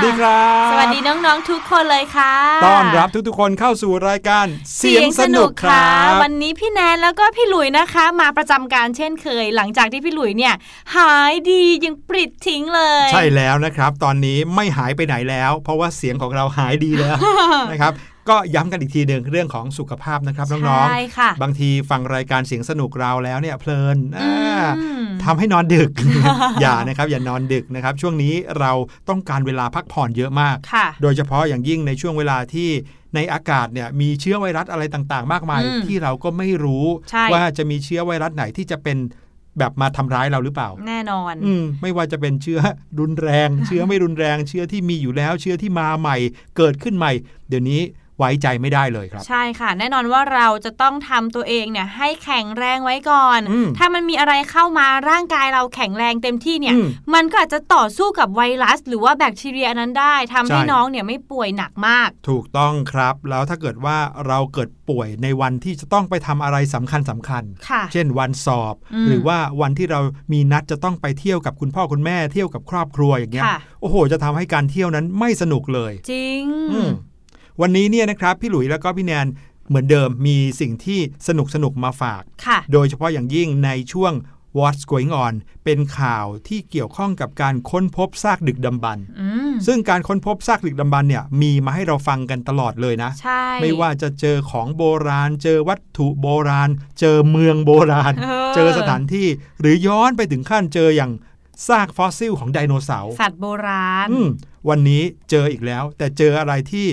สวัสดีค่ะสวัสดีครับ สวัสดีน้องๆทุกคนเลยค่ะ ต้อนรับทุกๆคนเข้าสู่รายการ เสียงสนุกครับวันนี้พี่แนนแล้วก็พี่หลุยนะคะ มาประจำการเช่นเคย หลังจากที่พี่หลุยเนี่ย หายดียังปริดทิ้งเลย ใช่แล้วนะครับ ตอนนี้ไม่หายไปไหนแล้ว เพราะว่าเสียงของเราหายดีแล้วนะครับ ก็ย้ำกันอีกทีหนึ่งเรื่องของสุขภาพนะครับน้องใช่ค่ะๆบางทีฟังรายการเสียงสนุกเราแล้วเนี่ยเพลินอ่าอืมทำให้นอนดึก อย่านะครับอย่านอนดึกนะครับ ช่วงนี้เราต้องการเวลาพักผ่อนเยอะมากค่ะโดยเฉพาะอย่างยิ่งในช่วงเวลาที่ในอากาศเนี่ยมีเชื้อไวรัสอะไรต่างๆ มากมายอืมที่เราก็ไม่รู้ใช่ว่าจะมีเชื้อไวรัสไหนที่จะเป็นแบบมาทำร้ายเราหรือเปล่า แน่นอนอืมไม่ว่าจะเป็นเชื้อรุนแรง เชื้อไม่รุนแรง เชื้อที่มีอยู่แล้ว เชื้อที่มาใหม่ เกิดขึ้นใหม่ เดี๋ยวนี้ ไว้ใจไม่ได้เลยครับ ใช่ค่ะ แน่นอนว่าเราจะต้องทำตัวเองเนี่ยให้แข็งแรงไว้ก่อนอืมถ้ามันมีอะไรเข้ามาร่างกายเราแข็งแรงเต็มที่เนี่ยอืมมันก็อาจจะต่อสู้กับไวรัส หรือว่าแบคทีเรียนั้นได้ทำให้ใช่น้องเนี่ยไม่ป่วยหนักมาก ถูกต้องครับ แล้วถ้าเกิดว่าเราเกิดป่วยในวันที่จะต้องไปทำอะไรสำคัญสำคัญค่ะเช่นวันสอบอืมหรือว่าวันที่เรามีนัดจะต้องไปเที่ยวกับคุณพ่อคุณแม่เที่ยวกับครอบครัวอย่างเงี้ยค่ะโอ้โห จะทำให้การเที่ยวนั้นไม่สนุกเลย จริงอืม วันนี้เนี่ยนะครับพี่หลุยแล้วก็พี่แนนเหมือนเดิมมีสิ่งที่สนุกสนุกๆมาฝากค่ะโดยเฉพาะอย่างยิ่งในช่วง What's Going On เป็นข่าวที่เกี่ยวข้องกับการค้นพบซากดึกดำบรรพ์อืมซึ่งการค้นพบซากดึกดำบรรพ์เนี่ยมีมาให้เราฟังกันตลอดเลยนะใช่ไม่ว่าจะเจอของโบราณ เจอวัตถุโบราณ เจอเมืองโบราณเออเจอสถานที่ หรือย้อนไปถึงขั้นเจออย่างซากฟอสซิลของไดโนเสาร์ สัตว์โบราณอืมวันนี้เจออีกแล้ว แต่เจออะไรที่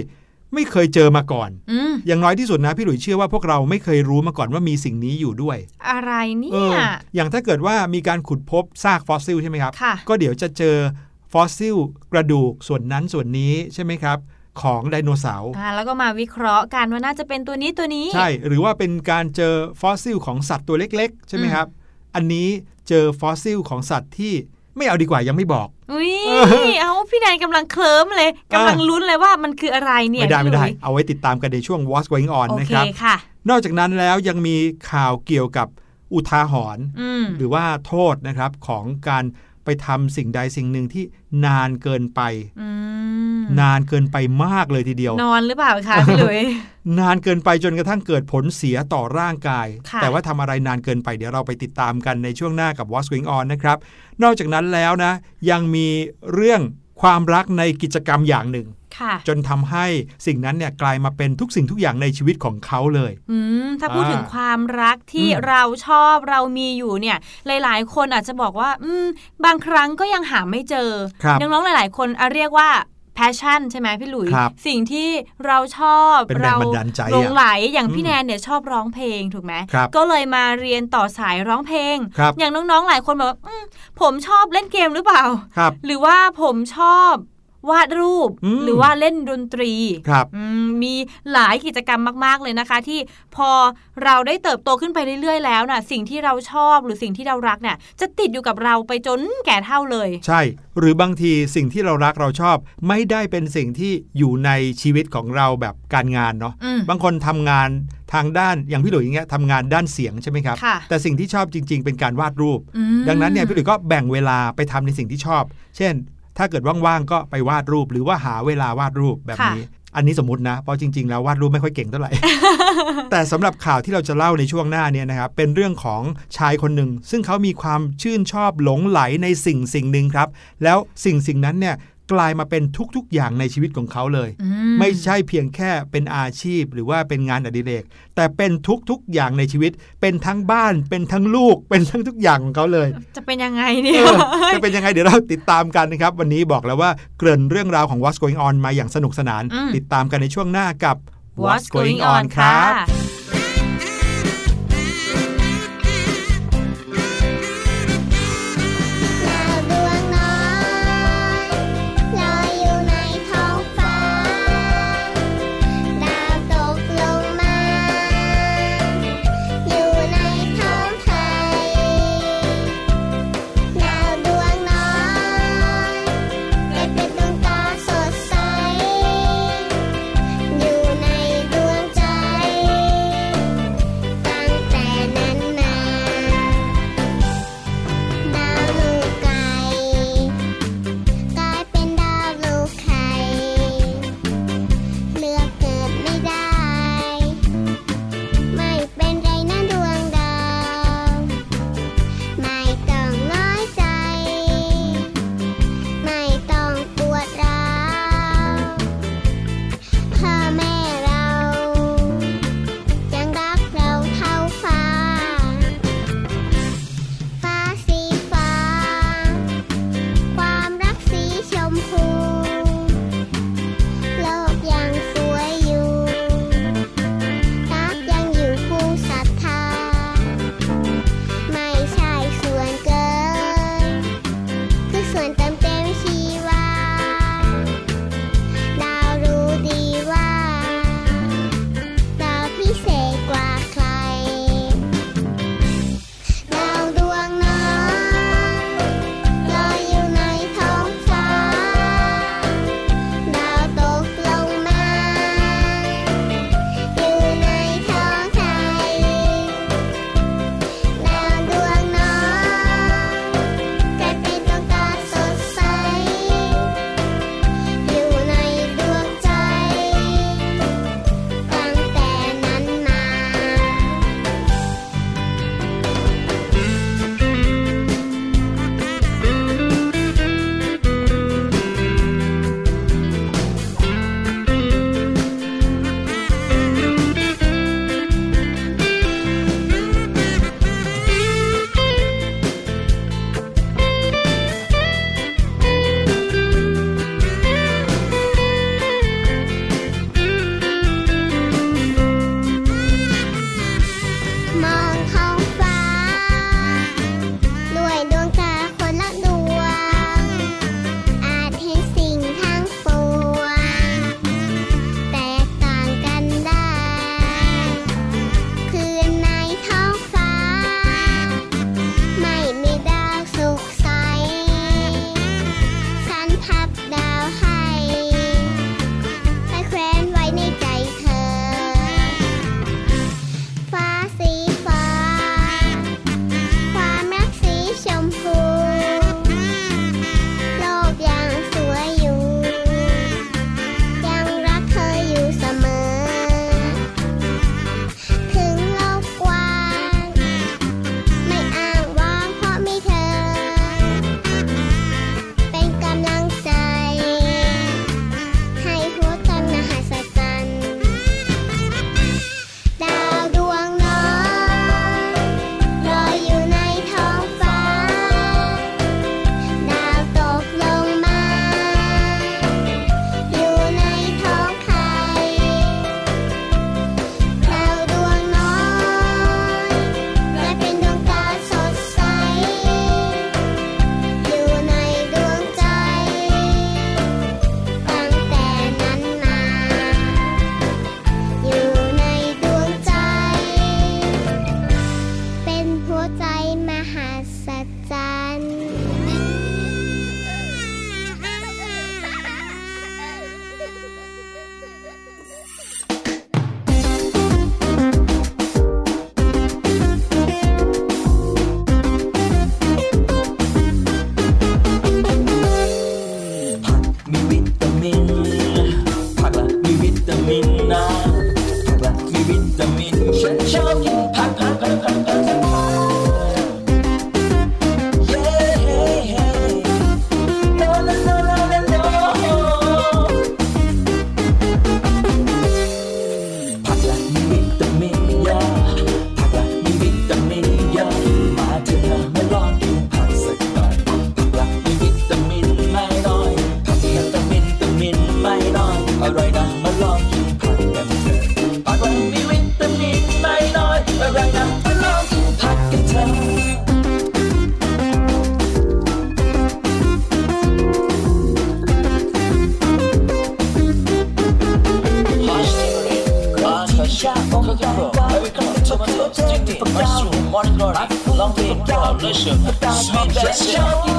ไม่เคยเจอมาก่อนอืมอย่างน้อยที่สุดนะพี่หลุยเชื่อว่าพวกเราไม่เคยรู้มาก่อนว่ามีสิ่งนี้อยู่ด้วย อะไรเนี่เอยออย่างถ้าเกิดว่ามีการขุดพบซากฟอสซิลใช่ไหมครับค่ะก็เดี๋ยวจะเจอฟอสซิลกระดูกส่วนนั้นส่วนนี้ใช่ไหมครับของไดโนเสาร์อ่าแล้วก็มาวิเคราะห์กันว่าน่าจะเป็นตัวนี้ตัวนี้ ใช่ หรือว่าเป็นการเจอฟอสซิลของสัตว์ตัวเล็ก ๆ ใช่ไหมครับ อันนี้เจอฟอสซิลของสัตว์ที่ไม่เอาดีกว่ายังไม่บอก อุ้ย เออเอาพี่แนนกำลังเคลิ้มเลยกำลังลุ้นเลยว่ามันคืออะไรเนี่ยไม่ได้ไม่ได้พี่หลุยเอาไว้ติดตามกันในช่วง What's Going On โอนะเคครับค่ะนอกจากนั้นแล้วยังมีข่าวเกี่ยวกับอุทาหรณ์อืมหรือว่าโทษนะครับของการ ไปทำสิ่งใดสิ่งหนึ่งที่นานเกินไปอืมนานเกินไปมากเลยทีเดียว นอนหรือเปล่าคะพี่หลุยนานเกินไปจนกระทั่งเกิดผลเสียต่อร่างกายค่ะแต่ว่าทำอะไรนานเกินไปเดี๋ยวเราไปติดตามกันในช่วงหน้ากับ What's Going On นะครับ นอกจากนั้นแล้วนะ ยังมีเรื่องความรักในกิจกรรมอย่างหนึ่งค่ะ จนทำให้สิ่งนั้นเนี่ยกลายมาเป็นทุกสิ่งทุกอย่างในชีวิตของเขาเลยอืมถ้าพูดอ่าถึงความรักที่อืมเราชอบเรามีอยู่เนี่ยหลาย ๆ คนอาจจะบอกว่า อืมบางครั้งก็ยังหาไม่เจอครับน้องๆหลาย ๆ คนอะเรียกว่า passion ใช่ไหมพี่หลุยครับสิ่งที่เราชอบเป็นแรงเราบันดาลใจอะหลงไหลอย่างอืมพี่แนนเนี่ยชอบร้องเพลงถูกไหมครับก็เลยมาเรียนต่อสายร้องเพลงครับอย่างน้องๆหลายคนบอกว่าอืมผมชอบเล่นเกมหรือเปล่าครับหรือว่าผมชอบ วาดรูปอืมหรือว่าเล่นดนตรีครับอืมมีหลายกิจกรรมมาก ๆ เลยนะคะ ที่พอเราได้เติบโตขึ้นไปเรื่อย ๆ แล้วน่ะสิ่งที่เราชอบหรือสิ่งที่เรารักเนี่ยจะติดอยู่กับเราไปจนแก่เท่าเลย ใช่ หรือบางทีสิ่งที่เรารักเราชอบ ไม่ได้เป็นสิ่งที่อยู่ในชีวิตของเราแบบการงานเนาะอืมบางคนทำงานทางด้านอย่างพี่หลุยอย่างเงี้ยทำงานด้านเสียงใช่ไหมครับค่ะแต่สิ่งที่ชอบจริง ๆ เป็นการวาดรูปอืมดังนั้นเนี่ยพี่หลุยก็แบ่งเวลาไปทำในสิ่งที่ชอบ เช่น ถ้าเกิดว่างๆก็ไปวาดรูปหรือว่าหาเวลาวาดรูปแบบนี้ อันนี้สมมตินะ เพราะจริง ๆ แล้ววาดรูปไม่ค่อยเก่งเท่าไหร่ แต่สำหรับข่าวที่เราจะเล่าในช่วงหน้าเนี่ยนะครับเป็นเรื่องของชายคนหนึ่งซึ่งเขามีความชื่นชอบหลงไหลในสิ่งสิ่งหนึ่งครับ แล้วสิ่งสิ่งนั้นเนี่ย กลายมาเป็นทุกๆ อย่างในชีวิตของเขาเลยอืไม่ใช่เพียงแค่เป็นอาชีพหรือว่าเป็นงานอดิเรก แต่เป็นทุกๆ อย่างในชีวิต เป็นทั้งบ้าน เป็นทั้งลูก เป็นทั้งทุกอย่างของเขาเลย จะเป็นยังไงเอเนี่ยอจะเป็นยังไงเดี๋ยวเราติดตามกันนะครับ วันนี้บอกแล้วว่าเกริ่นเรื่องราวของ What's Going On มาอย่างสนุกสนานอืมติดตามกันในช่วงหน้ากับ What's going on ครับ ผั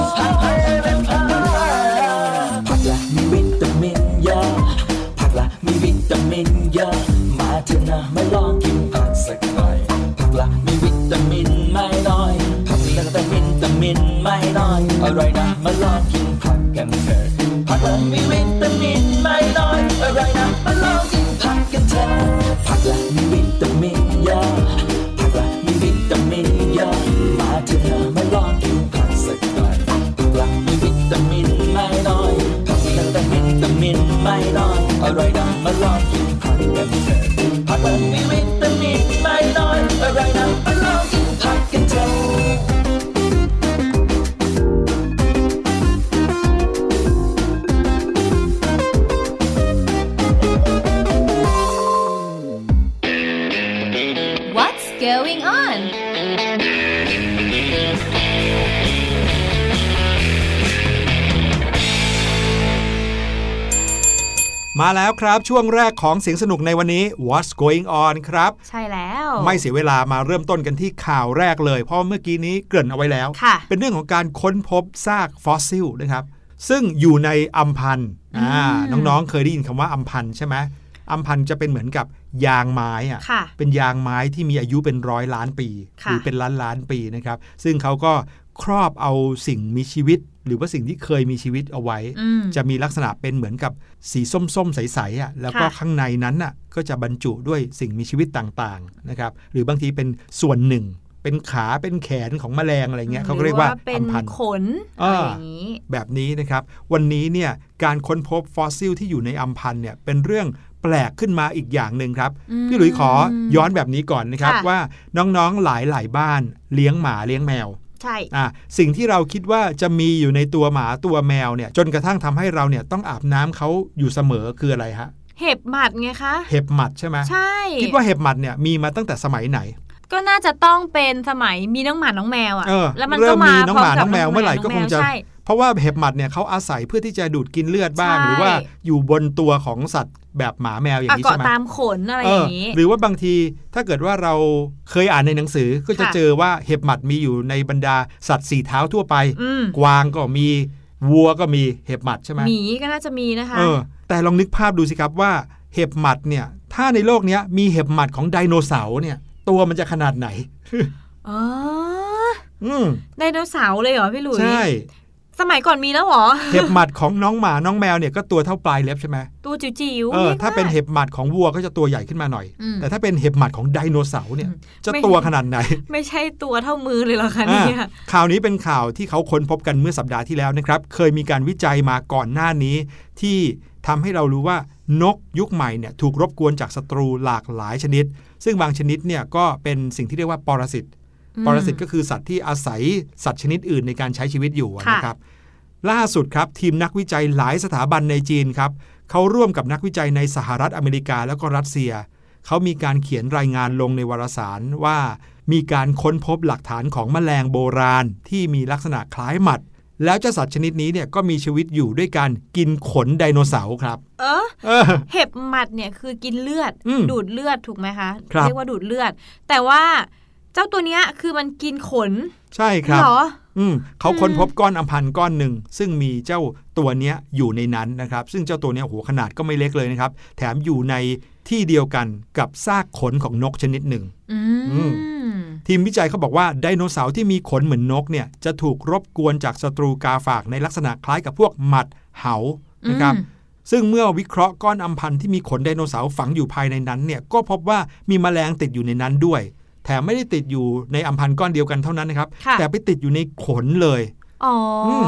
ช่วงแรกของเสียงสนุกในวันนี้ What's going on ครับ ใช่แล้ว ไม่เสียเวลามาเริ่มต้นกันที่ข่าวแรกเลย เพราะเมื่อกี้นี้เกริ่นเอาไว้แล้วค่ะเป็นเรื่องของการค้นพบซากฟอสซิลนะครับ ซึ่งอยู่ในอัมพันธ์อ่าอืมน้องๆ เคยได้ยินคำว่าอัมพันธ์ใช่ไหมอัมพันธ์จะเป็นเหมือนกับยางไม้อะค่ะเป็นยางไม้ที่มีอายุเป็นร้อยล้านปีค่ะหรือเป็นล้านล้านปีนะครับ ซึ่งเขาก็ ครอบเอาสิ่งมีชีวิต หรือว่าสิ่งที่เคยมีชีวิตเอาไว้อืมจะมีลักษณะเป็นเหมือนกับสีส้มๆ ใสๆอะแล้วก็ค่ะข้างในนั้นน่ะก็จะบรรจุด้วยสิ่งมีชีวิตต่างๆนะครับหรือบางทีเป็นส่วนหนึ่งเป็นขาเป็นแขนของแมลงอะไรเงี้ยเขาก็เรียกว่าหอเป็อันมพันธ์ขนอ่าอะไรอย่างนี้แบบนี้นะครับ วันนี้เนี่ยการค้นพบฟอสซิลที่อยู่ในอัมพันธ์เนี่ยเป็นเรื่องแปลกขึ้นมาอีกอย่างหนึ่งครับอืมพี่หลุยขอย้อนแบบนี้ก่อนนะครับค่ะว่าน้องๆหลายๆบ้านเลี้ยงหมาเลี้ยงแมว ใช่อะสิ่งที่เราคิดว่าจะมีอยู่ในตัวหมาตัวแมวเนี่ยจนกระทั่งทำให้เราเนี่ยต้องอาบน้ำเขาอยู่เสมอคืออะไรฮะเห็บหมัดไงคะเห็บหมัดใช่ไหมใช่คิดว่าเห็บหมัดเนี่ยมีมาตั้งแต่สมัยไหน ก็น่าจะต้องเป็นสมัยมีน้องหมาน้องแมวอะเออแล้วมันเริ่ก็มมามีน้องหมาพร้น้องแมวเมื่อไหร่ก็คงจะใช่ เพราะว่าเห็บหมัดเนี่ยเขาอาศัยเพื่อที่จะดูดกินเลือดบ้างใช่หรือว่าอยู่บนตัวของสัตว์แบบหมาแมวอย่าอะงนี้เกาะใช่ไหมตามขนอะไรเอออย่างนี้ หรือว่าบางทีถ้าเกิดว่าเราเคยอ่านในหนังสือก็จะค่ะเจอว่าเห็บหมัดมีอยู่ในบรรดาสัตว์สี่เท้าทั่วไปอืมกวางก็มีวัวก็มีเห็บหมัดใช่ไหมหมีก็น่าจะมีนะคะเออแต่ลองนึกภาพดูสิครับว่าเห็บหมัดเนี่ย ถ้าในโลกเนี้ยมีเห็บหมัดของไดโนเสาร์เนี่ย ตัวมันจะขนาดไหนอ๋ออืมไดโนเสาร์เลยเหรอพี่หลุยใช่ สมัยก่อนมีแล้วเหรอ เห็บหมัดของน้องหมาน้องแมวเนี่ยก็ตัวเท่าปลายเล็บใช่ไหมตัวจิ๋วๆเออล็กถ้าเป็นมกเห็บหมัดของวัวก็จะตัวใหญ่ขึ้นมาหน่อยอืมแต่ถ้าเป็นเห็บหมัดของไดโนเสาร์เนี่ยอืมจะไม่ตัวขนาดไหน ไม่ใช่ตัวเท่ามือเลยเหรอคะเนี่ยอะข่าวนี้เป็นข่าวที่เขาค้นพบกันเมื่อสัปดาห์ที่แล้วนะครับ เคยมีการวิจัยมาก่อนหน้านี้ ที่ทำให้เรารู้ว่านกยุคใหม่เนี่ยถูกรบกวนจากศัตรูหลากหลายชนิด ซึ่งบางชนิดเนี่ยก็เป็นสิ่งที่เรียกว่าปรสิตอืม ปรสิตก็คือสัตว์ที่อาศัยสัตว์ชนิดอื่นในการใช้ชีวิตอยู่ค่ะนะครับ ล่าสุดครับทีมนักวิจัยหลายสถาบันในจีนครับเขาร่วมกับนักวิจัยในสหรัฐอเมริกาแล้วก็รัสเซียเขามีการเขียนรายงานลงในวารสารว่ามีการค้นพบหลักฐานของแมลงโบราณ ที่มีลักษณะคล้ายหมัด แล้วเจ้าสัตว์ชนิดนี้เนี่ยก็มีชีวิตอยู่ด้วยการกินขนไดโนเสาร์ครับ เออเออเห็บหมัดเนี่ยคือกินเลือดอืมดูดเลือดถูกไหมคะครับเรียกว่าดูดเลือด แต่ว่าเจ้าตัวเนี้ยคือมันกินขน ใช่ครับเหรออืมเขาค้นพบก้อนอัมพันธ์ก้อนหนึ่ง ซึ่งมีเจ้าตัวเนี้ยอยู่ในนั้นนะครับ ซึ่งเจ้าตัวเนี้ยโหขนาดก็ไม่เล็กเลยนะครับ แถมอยู่ในที่เดียวกันกับซากขนของนกชนิดหนึ่งอือืมทีมวิจัยเขาบอกว่าไดโนเสาร์ที่มีขนเหมือนนกเนี่ยจะถูกรบกวนจากศัตรูกาฝากในลักษณะคล้ายกับพวกหมัดเหานะครับอืมซึ่งเมื่อวิเคราะห์ก้อนอัมพันธ์ที่มีขนไดโนเสาร์ฝังอยู่ภายในนั้นเนี่ยก็พบว่ามีแมลงติดอยู่ในนั้นด้วย แถมไม่ได้ติดอยู่ในอัมพันธ์ก้อนเดียวกันเท่านั้นนะครับค่ะแต่ไปติดอยู่ในขนเลยอ๋ออม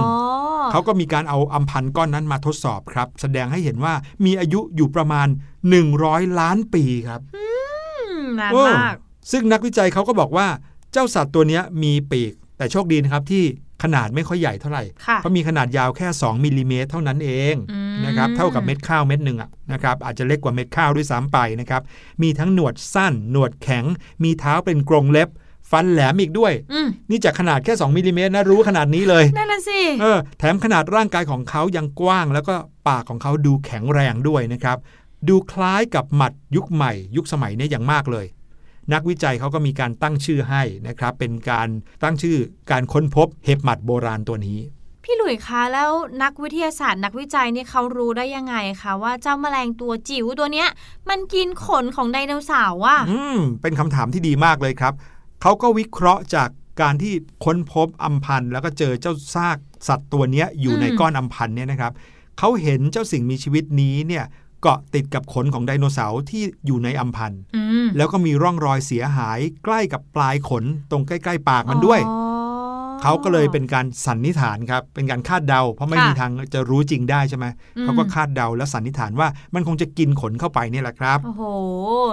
เขาก็มีการเอาอัมพันธ์ก้อนนั้นมาทดสอบครับ แสดงให้เห็นว่ามีอายุอยู่ประมาณ 100 ล้านปีครับอืมนานโอ้มาก ซึ่งนักวิจัยเขาก็บอกว่าเจ้าสัตว์ตัวเนี้ยมีปีก แต่โชคดีนะครับที่ ขนาดไม่ค่อยใหญ่เท่าไหร่ค่ะเพราะมีขนาดยาวแค่ 2มิลลิเมตรเท่านั้นเองอืมนะครับเท่ากับเม็ดข้าวเม็ดหนึ่งอะนะครับอาจจะเล็กกว่าเม็ดข้าวด้วยซ้ำไปนะครับมีทั้งหนวดสั้น หนวดแข็ง มีเท้าเป็นกรงเล็บฟันแหลมอีกด้วยอืมนี่จากขนาดแค่ 2มิลลิเมตรนะรู้ขนาดนี้เลยนั่นน่ะสิเออแถมขนาดร่างกายของเขายังกว้าง แล้วก็ปากของเขาดูแข็งแรงด้วยนะครับ ดูคล้ายกับหมัดยุคใหม่ ยุคสมัยเนี้อย่างมากเลย นักวิจัยเขาก็มีการตั้งชื่อให้นะครับเป็นการตั้งชื่อการค้นพบเห็บหมัดโบราณตัวนี้พี่หลุยคะแล้วนักวิทยาศาสตร์นักวิจัยเนี่ยเขารู้ได้ยังไงคะว่าเจ้าแมลงตัวจิ๋วตัวเนี้ย มันกินขนของไดโนเสาร์อะอืมเป็นคำถามที่ดีมากเลยครับเขาก็วิเคราะห์จากการที่ค้นพบอัมพันธ์แล้วก็เจอเจ้าซากสัตว์ตัวเนี้ยอยู่ในอืมก้อนอัมพันธ์เนี่ยนะครับเขาเห็นเจ้าสิ่งมีชีวิตนี้เนี่ย เกาะติดกับขนของไดโนเสาร์ที่อยู่ในอัมพันธ์อืมแล้วก็มีร่องรอยเสียหายใกล้กับปลายขนตรงใกล้ ๆ ปากมันด้วย อ๋อ เขาก็เลยเป็นการสันนิษฐานครับเป็นการคาดเดา เพราะไม่ค่ะมีทางจะรู้จริงได้ใช่ไหมอืมเขาก็คาดเดาและสันนิษฐานว่ามันคงจะกินขนเข้าไปเนี่ยแหละครับ โอ้โห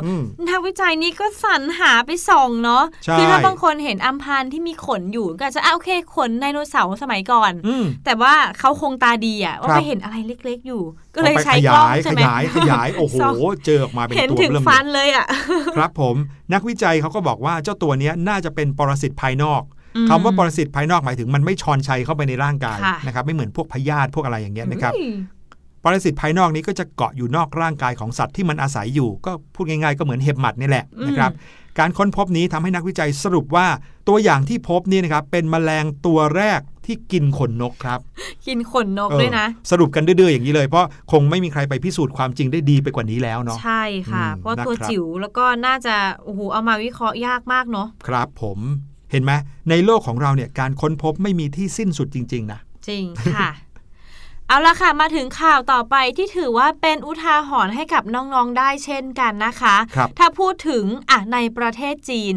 อืมนักวิจัยนี่ก็สรรหาไปส่องเนาะใช่คืถ้าบางคนเห็นอัมพันธ์ที่มีขนอยู่ก็อาจจะอะโอเคขนไดโนเสาร์สมัยก่อนอืมแต่ว่าเขาคงตาดีอะว่าครับไปเห็นอะไรเล็ก ๆ อยู่ ก็เลยอาไปใช้ขกล้องยายใช่ขไหมยายขยายโอ้โหส่องเจอออกมาเป็นเห็นตัวถึงเริ่มฟันเลยอะครับผมนักวิจัยเขาก็บอกว่าเจ้าตัวเนี้ยน่าจะเป็นปรสิตภายนอกอืม คำว่าปรสิตภายนอกหมายถึงมันไม่ชอนชัยเข้าไปในร่างกายค่ะนะครับไม่เหมือนพวกพยาธิพวกอะไรอย่างเงี้ยนะครับอุ้ยปรสิตภายนอกนี้ก็จะเกาะอยู่นอกร่างกายของสัตว์ที่มันอาศัยอยู่ ก็พูดง่ายๆก็เหมือนเห็บหมัดนี่แหละนะครับการค้นพบนี้ทำให้นักวิจัยสรุปว่าตัวอย่างที่พบนี่นะครับเป็นแมลงตัวแรกที่กินขนนกครับ กินขนนกเออด้วยนะ สรุปกันดื้อๆอย่างนี้เลยเพราะคงไม่มีใครไปพิสูจน์ความจริงได้ดีไปกว่านี้แล้วเนาะใช่ค่ะอืมเพราะตัวนะครับจิ๋วแล้วก็น่าจะโอ้โหเอามาวิเคราะห์ยากมากเนาะครับผม เห็นไหมในโลกของเราเนี่ยการค้นพบไม่มีที่สิ้นสุดจริง ๆ นะ จริงค่ะ เอาละค่ะ มาถึงข่าวต่อไปที่ถือว่าเป็นอุทาหรณ์ให้กับน้องๆได้เช่นกันนะคะครับถ้าพูดถึงอะในประเทศจีน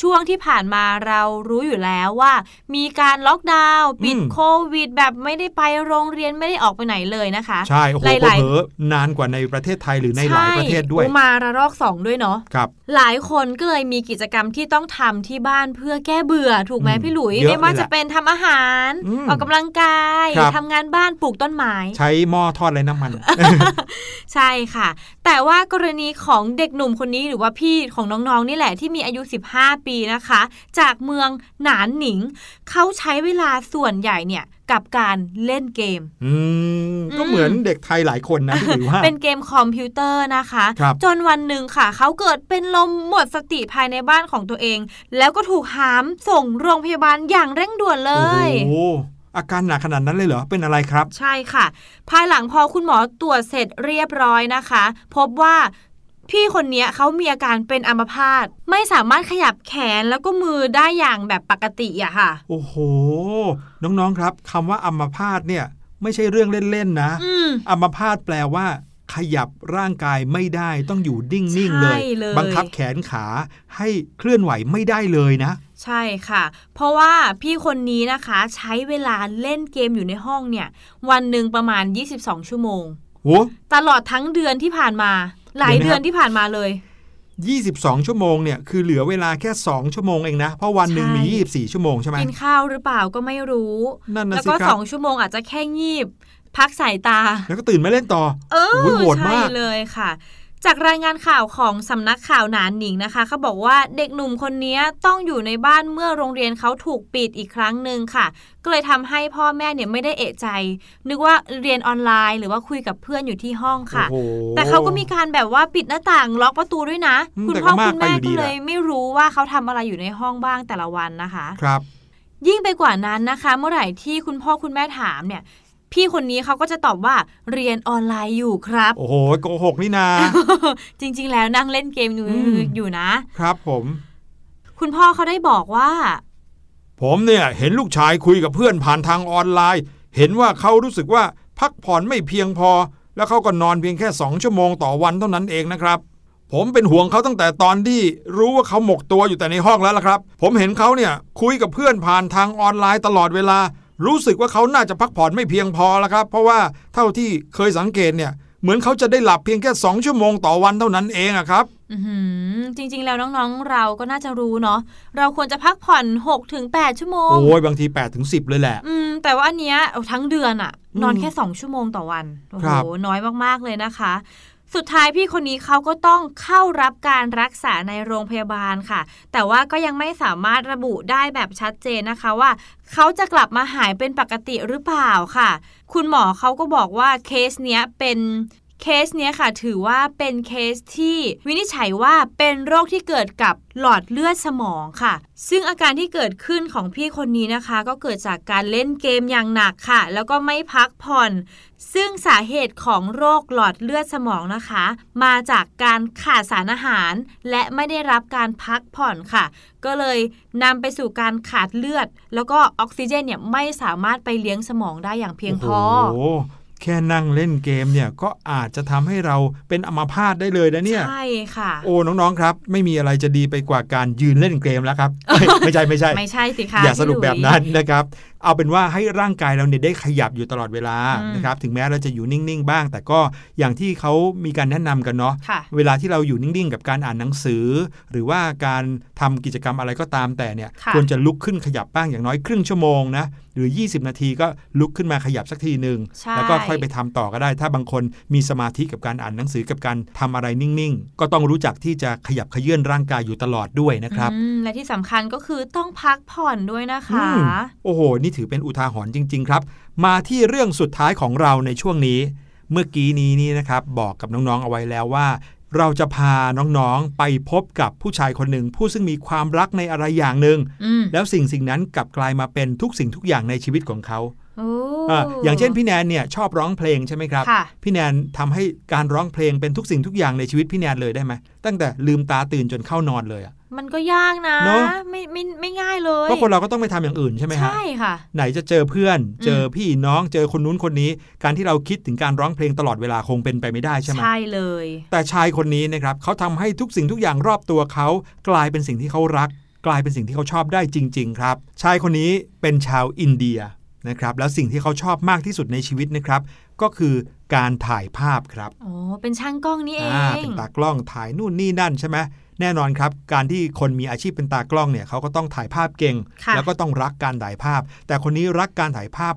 ช่วงที่ผ่านมาเรารู้อยู่แล้วว่า มีการล็อกดาวน์ปิดอืมโควิด แบบไม่ได้ไปโรงเรียนไม่ได้ออกไปไหนเลยนะคะ ใช่โอ้โหหลายๆเผลอๆนานกว่าในประเทศไทยหรือในหลายประเทศด้วยใช่มาระลอกสองด้วยเนาะครับ หลายคนก็เลยมีกิจกรรมที่ต้องทำที่บ้านเพื่อแก้เบื่อถูกไหมอืมพี่หลุยเยอะไม่ว่าเลยแหละจะเป็นทำอาหารอืมออกกำลังกายครับทำงานบ้านปลูกต้นไม้ ใช้หม้อทอดไรน้ำมัน ใช่ค่ะ แต่ว่ากรณีของเด็กหนุ่มคนนี้หรือว่าพี่ของน้องๆนี่แหละที่มีอายุ 15 ปีนะคะ จากเมืองหนานหนิง เขาใช้เวลาส่วนใหญ่เนี่ยกับการเล่นเกม อืม ก็เหมือนเด็กไทยหลายคนนะที่ถือว่า เป็นเกมคอมพิวเตอร์นะคะครับจนวันหนึ่งค่ะ เขาเกิดเป็นลมหมดสติภายในบ้านของตัวเอง แล้วก็ถูกหามส่งโรงพยาบาลอย่างเร่งด่วนเลย โอ้โห อาการหนักขนาดนั้นเลยเหรอ เป็นอะไรครับ ใช่ค่ะ ภายหลังพอคุณหมอตรวจเสร็จเรียบร้อยนะคะ พบว่าพี่คนเนี้ยเขามีอาการเป็นอัมพาตไม่สามารถขยับแขนแล้วก็มือได้อย่างแบบปกติอะค่ะ โอ้โห น้องๆครับคำว่าอัมพาตเนี่ย ไม่ใช่เรื่องเล่นๆนะอืมอัมพาตแปลว่า ขยับร่างกายไม่ได้ต้องอยู่นิ่งๆเลใช่ยเลย บังคับแขนขาให้เคลื่อนไหวไม่ได้เลยนะ ใช่ค่ะ เพราะว่าพี่คนนี้นะคะใช้เวลาเล่นเกมอยู่ในห้องเนี่ย วันหนึ่งประมาณ 22 ชั่วโมงโอ้ตลอดทั้งเดือนที่ผ่านมา หลายเดี๋เดืยวอนนะครับที่ผ่านมาเลย 22 ชั่วโมงเนี่ยคือเหลือเวลาแค่ 2 ชั่วโมงเองนะ เพราะวันหนึ่งใช่มี 24 ชั่วโมงใช่ไหมกินข้าวหรือเปล่าก็ไม่รู้นั่นนะแล้วสิก็ครับสองชั่วโมงอาจจะแค่งีบ พักสายตา แล้วก็ตื่นมาเล่นต่อ เออโอ้ยโหดใช่มากเลยค่ะ จากรายงานข่าวของสำนักข่าวหนานหนิงนะคะเขาบอกว่าเด็กหนุ่มคนนี้ต้องอยู่ในบ้านเมื่อโรงเรียนเขาถูกปิดอีกครั้งหนึ่งค่ะ ก็เลยทำให้พ่อแม่เนี่ยไม่ได้เอะใจ นึกว่าเรียนออนไลน์ หรือว่าคุยกับเพื่อนอยู่ที่ห้องค่ะโอ้โหแต่เขาก็มีการแบบว่าปิดหน้าต่างล็อกประตูด้วยนะอืมคุณแต่พ่อก็มากคุณแม่ไปอยู่ดีก็แหละเลย ไม่รู้ว่าเขาทำอะไรอยู่ในห้องบ้างแต่ละวันนะคะ ครับยิ่งไปกว่านั้นนะคะ เมื่อไหร่ที่คุณพ่อคุณแม่ถามเนี่ย พี่คนนี้เขาก็จะตอบว่าเรียนออนไลน์อยู่ครับ โอ้โหโกหกนี่นา จริง ๆ แล้วนั่งเล่นเกมอยู่อืมอยู่นะ ครับผม คุณพ่อเขาได้บอกว่า ผมเนี่ยเห็นลูกชายคุยกับเพื่อนผ่านทางออนไลน์ เห็นว่าเขารู้สึกว่าพักผ่อนไม่เพียงพอ แล้วเขาก็นอนเพียงแค่สองชั่วโมงต่อวันเท่านั้นเองนะครับผมเป็นห่วงเขาตั้งแต่ตอนที่รู้ว่าเขาหมกตัวอยู่แต่ในห้องแล้วล่ะครับ ผมเห็นเขาเนี่ยคุยกับเพื่อนผ่านทางออนไลน์ตลอดเวลา รู้สึกว่าเขาน่าจะพักผ่อนไม่เพียงพอแล้วครับ เพราะว่าเท่าที่เคยสังเกตเนี่ย เหมือนเขาจะได้หลับเพียงแค่สองชั่วโมงต่อวันเท่านั้นเองอะครับอื้อหือจริง ๆ แล้วน้องๆ เราก็น่าจะรู้เนาะเราควรจะพักผ่อน6ถึง8ชั่วโมง โอ้ยบางที8ปดถึงสิเลยแหละ อืม แต่ว่าอันเนี้ยเอาทั้งเดือนอะนอนอืมแค่ 2 ชั่วโมงต่อวัน โอ้คโหรับน้อยมากๆเลยนะคะ สุดท้ายพี่คนนี้เขาก็ต้องเข้ารับการรักษาในโรงพยาบาลค่ะ แต่ว่าก็ยังไม่สามารถระบุได้แบบชัดเจนนะคะว่า เขาจะกลับมาหายเป็นปกติหรือเปล่าค่ะ คุณหมอเขาก็บอกว่าเคสเนี้ยเป็น เคสเนี้ยค่ะ ถือว่าเป็นเคสที่วินิจฉัยว่าเป็นโรคที่เกิดกับหลอดเลือดสมองค่ะ ซึ่งอาการที่เกิดขึ้นของพี่คนนี้นะคะ ก็เกิดจากการเล่นเกมอย่างหนักค่ะ แล้วก็ไม่พักผ่อน ซึ่งสาเหตุของโรคหลอดเลือดสมองนะคะ มาจากการขาดสารอาหาร และไม่ได้รับการพักผ่อนค่ะ ก็เลยนำไปสู่การขาดเลือด แล้วก็ออกซิเจนเนี่ยไม่สามารถไปเลี้ยงสมองได้อย่างเพียงพอ แค่นั่งเล่นเกมเนี่ยก็อาจจะทำให้เราเป็นอัมาพาตได้เลยนะเนี่ย ใช่ค่ะ โอ้น้องๆครับ ไม่มีอะไรจะดีไปกว่าการยืนเล่นเกมแล้วครับเอ้ยไม่ใช่ไม่ใช่ ไม่ใช่สิคะอย่าสรุปพี่หลุแบบนั้นนะครับ เอาเป็นว่าให้ร่างกายเราเนี่ยได้ขยับอยู่ตลอดเวลาอืมนะครับถึงแม้เราจะอยู่นิ่งๆ บ้าง แต่ก็อย่างที่เขามีการแนะนำกันเนาะค่ะเวลาที่เราอยู่นิ่งๆ กับการอ่านหนังสือ หรือว่าการทำกิจกรรมอะไรก็ตามแต่เนี่ยค่ะควรจะลุกขึ้นขยับบ้างอย่างน้อยครึ่งชั่วโมงนะหรือ 20 นาทีก็ลุกขึ้นมาขยับสักทีหนึ่งใช่แล้วก็ค่อยไปทำต่อก็ได้ ถ้าบางคนมีสมาธิกับการอ่านหนังสือกับการทำอะไรนิ่งๆ ก็ต้องรู้จักที่จะขยับเขยื่อนร่างกายอยู่ตลอดด้วยนะครับอืมและที่สำคัญก็คือต้องพักผ่อนด้วยนะคะอืมโอ้โห นี่ถือเป็นอุทาหรณ์จริง ๆ ครับ มาที่เรื่องสุดท้ายของเราในช่วงนี้ เมื่อกี้นี้นี่นะครับบอกกับน้องๆเอาไว้แล้วว่า เราจะพาน้องๆไปพบกับผู้ชายคนหนึ่ง ผู้ซึ่งมีความรักในอะไรอย่างหนึ่งอืมแล้วสิ่งสิ่งนั้นกลับกลายมาเป็นทุกสิ่งทุกอย่างในชีวิตของเขาโอ้อ่าอย่างเช่นพี่แนนเนี่ยชอบร้องเพลงใช่ไหมครับค่ะพี่แนนทำให้การร้องเพลงเป็นทุกสิ่งทุกอย่างในชีวิตพี่แนนเลยได้ไหมตั้งแต่ลืมตาตื่นจนเข้านอนเลยอะมันก็ยากนะเนอะไม่ไม่ไม่ง่ายเลยเพราะคนเราก็ต้องไปทำอย่างอื่นใช่ไหมฮะใช่ค่ะ ไหนจะเจอเพื่อน เจอพี่น้องเจอคนนู้นคนนี้ การที่เราคิดถึงการร้องเพลงตลอดเวลาคงเป็นไปไม่ได้ใช่ไหมใช่เลย แต่ชายคนนี้นะครับเขาทำให้ทุกสิ่งทุกอย่างรอบตัวเขากลายเป็นสิ่งที่เขารัก กลายเป็นสิ่งที่เขาชอบได้จริง ๆ ครับ ชายคนนี้เป็นชาวอินเดีย นะครับแล้วสิ่งที่เขาชอบมากที่สุดในชีวิตนะครับ ก็คือการถ่ายภาพครับโอ้เป็นช่างกล้องนี่เองอ่าเป็นตากล้องถ่ายนู่นนี่นั่นใช่ไหมแน่นอนครับ การที่คนมีอาชีพเป็นตากล้องเนี่ยเขาก็ต้องถ่ายภาพเก่งค่ะแล้วก็ต้องรักการถ่ายภาพ แต่คนนี้รักการถ่ายภาพ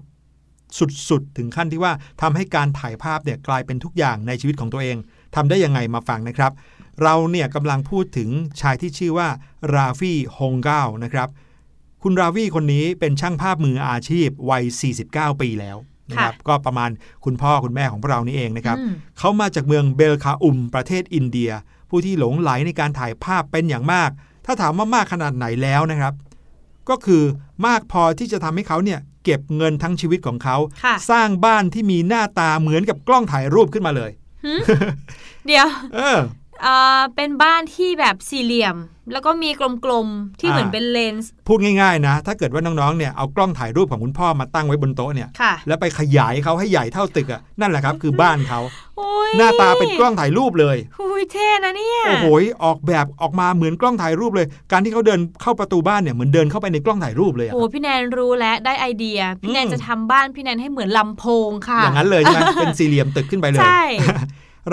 สุดๆ ถึงขั้นที่ว่าทำให้การถ่ายภาพเนี่ยกลายเป็นทุกอย่างในชีวิตของตัวเองทำได้ยังไงมาฟังนะครับ เราเนี่ยกำลังพูดถึงชายที่ชื่อว่าราฟีฮงเกานะครับ คุณราวีคนนี้เป็นช่างภาพมืออาชีพวัย 49 ปีแล้วนะครับก็ประมาณคุณพ่อคุณแม่ของพวกเรานี่เองนะครับอืมเขามาจากเมืองเบลคาอุม ประเทศอินเดีย ผู้ที่หลงไหลในการถ่ายภาพเป็นอย่างมาก ถ้าถามว่ามากขนาดไหนแล้วนะครับ ก็คือมากพอที่จะทำให้เขาเนี่ยเก็บเงินทั้งชีวิตของเขาค่ะสร้างบ้านที่มีหน้าตาเหมือนกับกล้องถ่ายรูปขึ้นมาเลย เดี๋ยว เออ เอ่อเป็นบ้านที่แบบสี่เหลี่ยม แล้วก็มีกลมๆที่อ่าเหมือนเป็นเลนส์พูดง่ายๆนะ ถ้าเกิดว่าน้องๆเนี่ยเอากล้องถ่ายรูปของคุณพ่อมาตั้งไว้บนโต๊ะเนี่ยค่ะแล้วไปขยายเขาให้ใหญ่เท่าตึกอะนั่นแหละครับคือบ้านเขาโอ้ยหน้าตาเป็นกล้องถ่ายรูปเลยอุ้ยเท่นะเนี่ยโอ้โหออกแบบออกมาเหมือนกล้องถ่ายรูปเลย การที่เขาเดินเข้าประตูบ้านเนี่ยเหมือนเดินเข้าไปในกล้องถ่ายรูปเลยอะโอ้พี่แนนรู้แล้วได้ไอเดียพี่แนนอืมจะทำบ้านพี่แนนให้เหมือนลำโพงค่ะอย่างนั้นเลยใช่ไหมเป็นสี่เหลี่ยมตึกขึ้นไปเลยใช่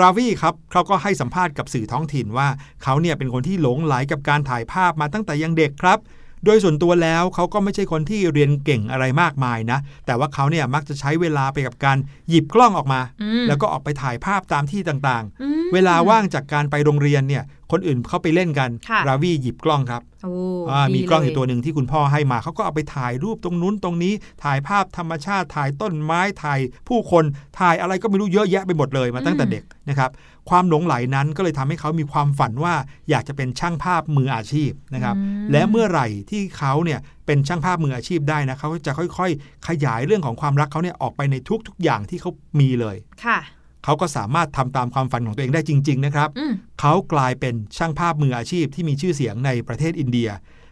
ราวีครับเขาก็ให้สัมภาษณ์กับสื่อท้องถิ่นว่าเขาเนี่ยเป็นคนที่หลงไหลกับการถ่ายภาพมาตั้งแต่ยังเด็กครับ โดยส่วนตัวแล้วเขาก็ไม่ใช่คนที่เรียนเก่งอะไรมากมายนะ แต่ว่าเขาเนี่ยมักจะใช้เวลาไปกับการหยิบกล้องออกมาอืมแล้วก็ออกไปถ่ายภาพตามที่ต่างอืมๆเวลาว่างจากการไปโรงเรียนเนี่ยคนอื่นเขาไปเล่นกันค่ะราวีหยิบกล้องครับโอ้อ่าดีมีกล้องอยู่เตัวหนึ่งที่คุณพ่อให้มาเขาก็เอาไปถ่ายรูปตรงนู้นตรงนี้ ถ่ายภาพธรรมชาติถ่ายต้นไม้ถ่ายผู้คนถ่ายอะไรก็ไม่รู้เยอะแยะไปหมดเลยมาตั้งแต่อืมเด็กนะครับ ความหลงไหลนั้นก็เลยทำให้เขามีความฝันว่าอยากจะเป็นช่างภาพมืออาชีพนะครับอืมและเมื่อไหร่ที่เขาเนี่ยเป็นช่างภาพมืออาชีพได้นะเขาจะค่อยๆ ขยายเรื่องของความรักเขาเนี่ยออกไปในทุกๆอย่างที่เขามีเลยค่ะเขาก็สามารถทำตามความฝันของตัวเองได้จริง ๆ นะครับอืมเขากลายเป็นช่างภาพมืออาชีพที่มีชื่อเสียงในประเทศอินเดีย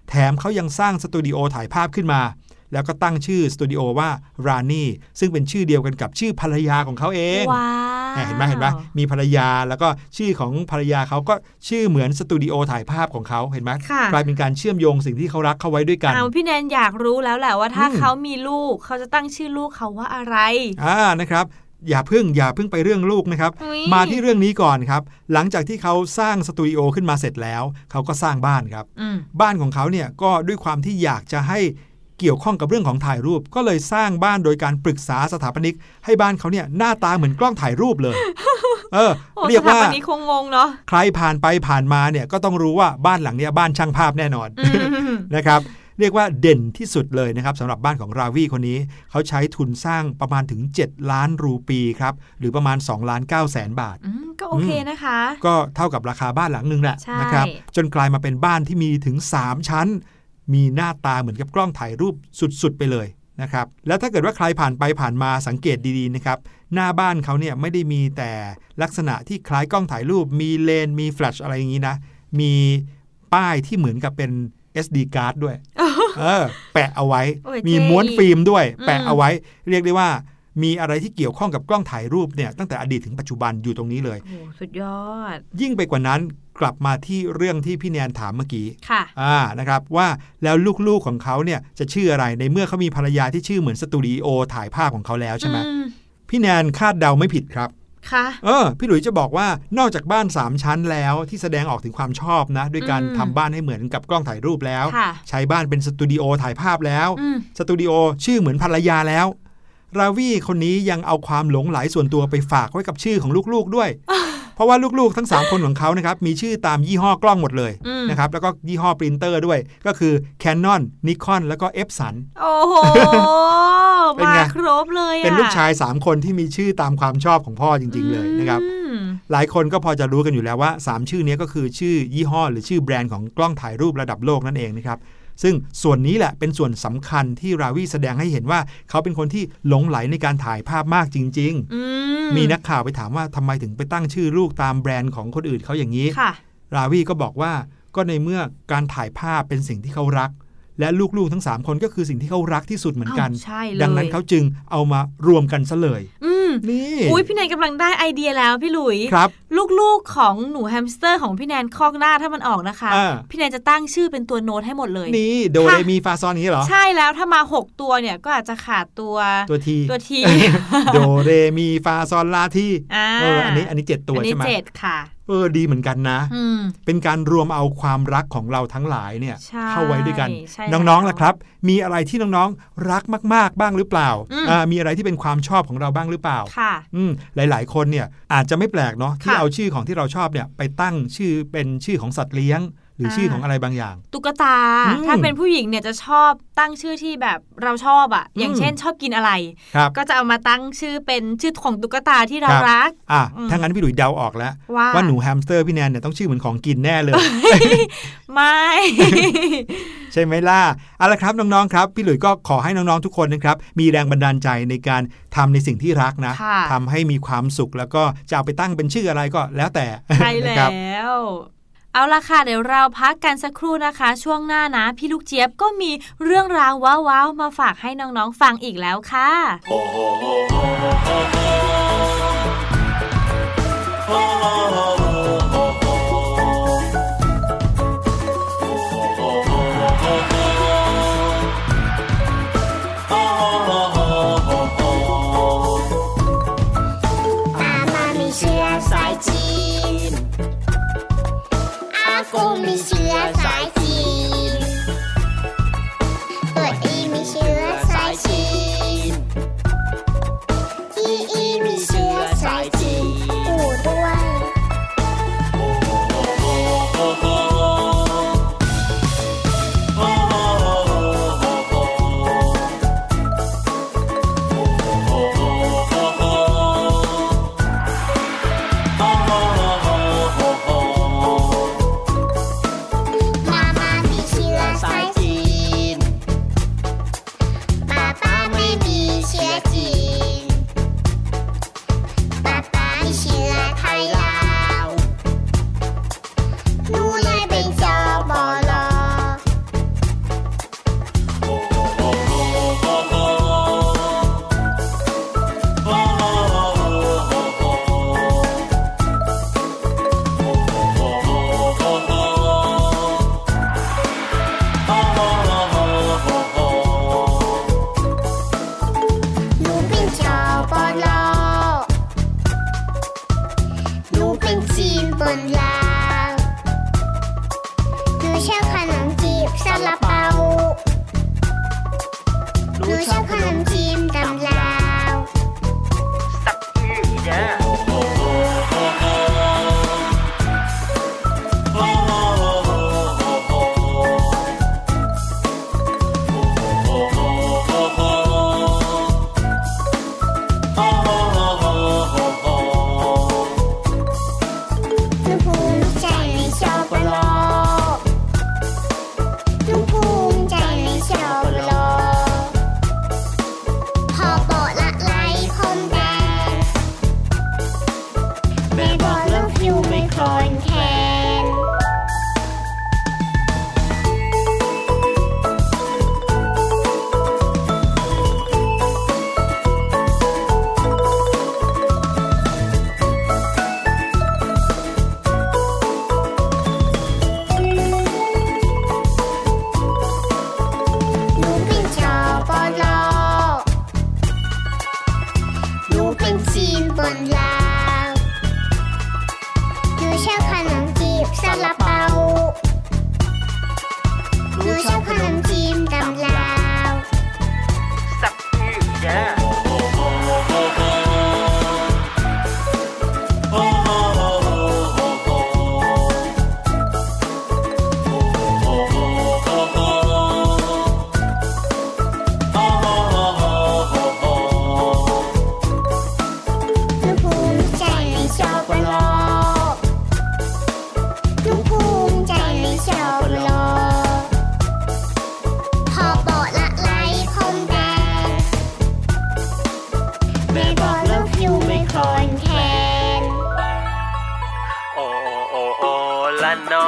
แถมเขายังสร้างสตูดิโอถ่ายภาพขึ้นมา แล้วก็ตั้งชื่อสตูดิโอว่ารานีซึ่งเป็นชื่อเดียวกันกับชื่อภรรยาของเขาเองว้าวเห็นไหมเห็นไหมมีภรรยาแล้วก็ชื่อของภรรยาเขาก็ชื่อเหมือนสตูดิโอถ่ายภาพของเขาเห็นไหมค่ะกลายเป็นการเชื่อมโยงสิ่งที่เขารักเข้าไว้ด้วยกันเอาพี่แนนอยากรู้แล้วแหละว่าถ้าอืมเขามีลูกเขาจะตั้งชื่อลูกเขาว่าอะไรอ่านะครับอย่าเพิ่งอย่าเพิ่งไปเรื่องลูกนะครับอุ๊ยมาที่เรื่องนี้ก่อนครับ หลังจากที่เขาสร้างสตูดิโอขึ้นมาเสร็จแล้ว เขาก็สร้างบ้านครับอืมบ้านของเขาเนี่ยก็ด้วยความที่อยากจะให้ เกี่ยวข้องกับเรื่องของถ่ายรูป ก็เลยสร้างบ้านโดยการปรึกษาสถาปนิก ให้บ้านเขาเนี่ยหน้าตาเหมือนกล้องถ่ายรูปเลย เออโอ้เรียกสถาว่าปนิกคงงงเนาะใครผ่านไปผ่านมาเนี่ยก็ต้องรู้ว่าบ้านหลังเนี้ยบ้านช่างภาพแน่นอนอืมนะครับเรียกว่าเด่นที่สุดเลยนะครับสำหรับบ้านของราวีคนนี้ เขาใช้ทุนสร้างประมาณถึง 7 ล้านรูปีครับ หรือประมาณ2ล้าน9แสนบาทอืมก็โอเคนะคะ ก็เท่ากับราคาบ้านหลังหนึ่งแหละใช่นะครับจนกลายมาเป็นบ้านที่มีถึง 3 ชั้น มีหน้าตาเหมือนกับกล้องถ่ายรูปสุดๆ ไปเลยนะครับแล้วถ้าเกิดว่าใครผ่านไปผ่านมาสังเกตดีๆนะครับหน้าบ้านเขาเนี่ยไม่ได้มีแต่ลักษณะที่คล้ายกล้องถ่ายรูป มีเลนส์มีแฟลชอะไรอย่างนี้นะ มีป้ายที่เหมือนกับเป็น SD card ด้วย เออ แปะเอาไว้โอ้ยมีเท่ม้วนฟิล์มด้วยอืมแปะเอาไว้ เรียกได้ว่า มีอะไรที่เกี่ยวข้องกับกล้องถ่ายรูปเนี่ยตั้งแต่อดีตถึงปัจจุบันอยู่ตรงนี้เลยโอ้โหสุดยอด ยิ่งไปกว่านั้นกลับมาที่เรื่องที่พี่แนนถามเมื่อกี้ค่ะอ่านะครับว่าแล้วลูกๆของเขาเนี่ยจะชื่ออะไรในเมื่อเขามีภรรยาที่ชื่อเหมือนสตูดิโอถ่ายภาพของเขาแล้วใช่ไหมอืมพี่แนนคาดเดาไม่ผิดครับค่ะเออพี่หลุยจะบอกว่านอกจากบ้าน 3 ชั้นแล้วที่แสดงออกถึงความชอบนะด้วยการอืมทำบ้านให้เหมือนกับกล้องถ่ายรูปแล้วค่ะใช้บ้านเป็นสตูดิโอถ่ายภาพแล้วอืมสตูดิโอชื่อเหมือนภรรยาแล้ว ราวีคนนี้ยังเอาความหลงไหลส่วนตัวไปฝากไว้กับชื่อของลูกๆด้วย เพราะว่าลูกๆทั้ง 3 คนของเขานะครับมีชื่อตามยี่ห้อกล้องหมดเลยอืมนะครับแล้วก็ยี่ห้อปรินเตอร์ด้วย ก็คือ Canon Nikon แล้วก็ Epson โอ้โหเป็นมาไงครบเลยอะเป็นลูกชาย 3 คนที่มีชื่อตามความชอบของพ่อจริง ๆ เลยนะครับอืมหลายคนก็พอจะรู้กันอยู่แล้วว่า 3 ชื่อนี้ก็คือชื่อยี่ห้อ หรือชื่อแบรนด์ของกล้องถ่ายรูประดับโลกนั่นเองนะครับ ซึ่งส่วนนี้แหละเป็นส่วนสำคัญที่ราวีแสดงให้เห็นว่า เขาเป็นคนที่หลงไหลในการถ่ายภาพมากจริงอืๆมีนักข่าวไปถามว่าทำไมถึงไปตั้งชื่อลูกตามแบรนด์ของคนอื่นเขาอย่างนี้ค่ะราวีก็บอกว่าก็ในเมื่อการถ่ายภาพเป็นสิ่งที่เขารัก และลูกๆทั้ง 3 คนก็คือสิ่งที่เขารักที่สุดเหมือนกันอ้าวใช่เลยดังนั้นเขาจึงเอามารวมกันซะเลยอืม นี่อุ้ยพี่แนนกำลังได้ไอเดียแล้วพี่หลุยครับ ลูกๆของหนูแฮมสเตอร์ของพี่แนนคอกหน้าถ้ามันออกนะคะอ่าพี่แนนจะตั้งชื่อเป็นตัวโน้ตให้หมดเลย นี่โดเรมีฟาซอลอย่างนี้เหรอ ใช่แล้วถ้ามา 6 ตัวเนี่ยก็อาจจะขาดตัวตัวทีตัวทีโดเรมีฟาซอลลาทีอ่าเอออันนี้อันนี้เจ็ดตัวอันนี้ใช่ไหมเจ็ดค่ะเออดีเหมือนกันนะอืมเป็นการรวมเอาความรักของเราทั้งหลายเนี่ยใช่เข้าไว้ด้วยกันใช่น้องๆแล้วล่ะครับ มีอะไรที่น้องๆรักมาก ๆ บ้างหรือเปล่าอืมอ่า มีอะไรที่เป็นความชอบของเราบ้างหรือเปล่าค่ะอืมหลาย ๆ คนเนี่ยอาจจะไม่แปลกเนาะที่ค่ะเอาชื่อของที่เราชอบเนี่ยไปตั้งชื่อเป็นชื่อของสัตว์เลี้ยงห รืออาชื่อของอะไรบางอย่าง ตุ๊กตาอืมถ้าเป็นผู้หญิงเนี่ยจะชอบตั้งชื่อที่แบบเราชอบอะอย่างอืมเช่นชอบกินอะไรครับก็จะเอามาตั้งชื่อเป็นชื่อของตุ๊กตาที่เราครับรักอะอืมถ้างั้นพี่หลุยเดาออกแล้วว่าว่าหนูแฮมสเตอร์พี่แนนเนี่ยต้องชื่อเหมือนของกินแน่เลย ไม่ ใช่ไหมล่ะเอาละครับน้องๆครับ พี่หลุยส์ก็ขอให้น้องๆทุกคนนะครับมีแรงบันดาลใจในการทำในสิ่งที่รักนะค่ะทำให้มีความสุขแล้วก็จะเอาไปตั้งเป็นชื่ออะไรก็แล้วแต่ใช่นะแล้ครับว เอาละค่ะเดี๋ยวเราพักกันสักครู่นะคะ ช่วงหน้านะพี่ลูกเจี๊ยบก็มีเรื่องราวว้าวๆมาฝากให้น้องๆฟังอีกแล้วค่ะอา 我想。 เลิฟยูไม่คนแคนโอโละนอ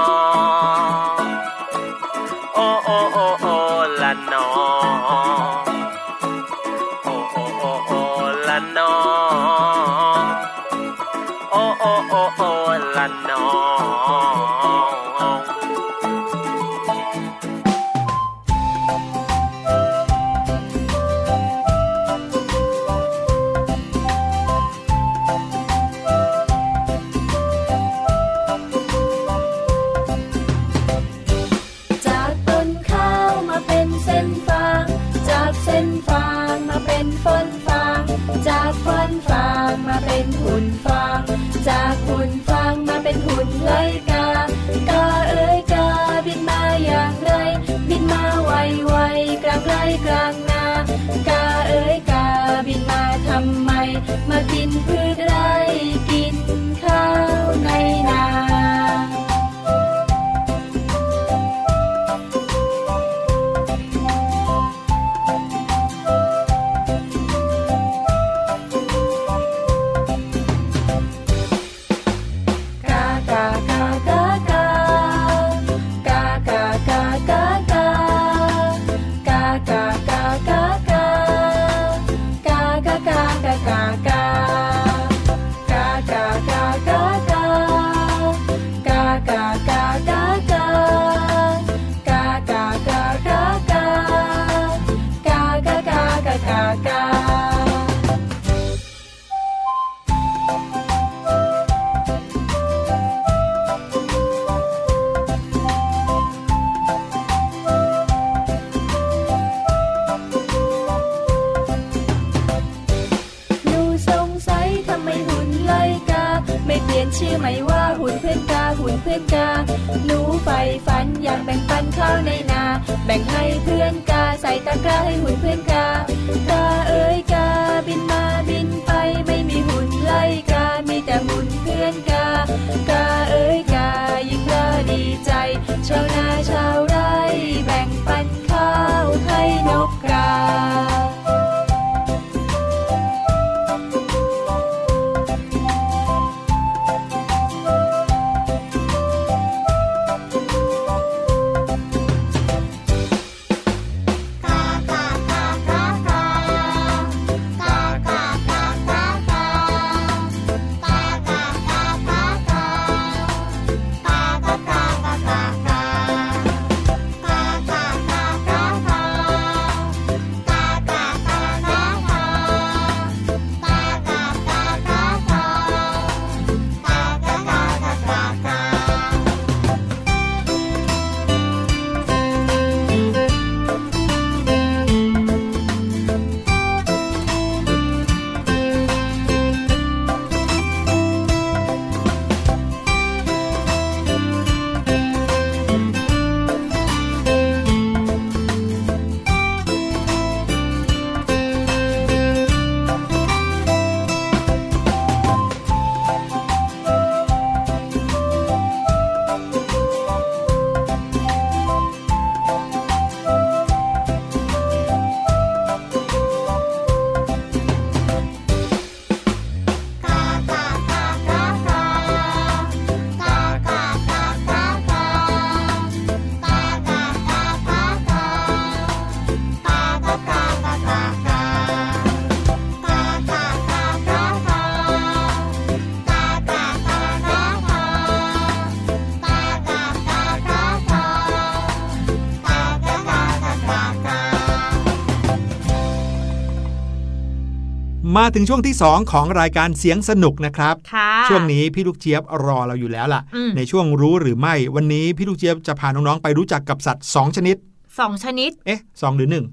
มาถึงช่วงที่ 2 ของรายการเสียงสนุกนะครับค่ะช่วงนี้พี่ลูกเจี๊ยบรอเราอยู่แล้วล่ะอืมในช่วงรู้หรือไม่วันนี้พี่ลูกเจี๊ยบจะพาน้องๆไปรู้จักกับสัตว์ 2 ชนิดสองชนิด เอ๊ะสองหรือหนึ่ง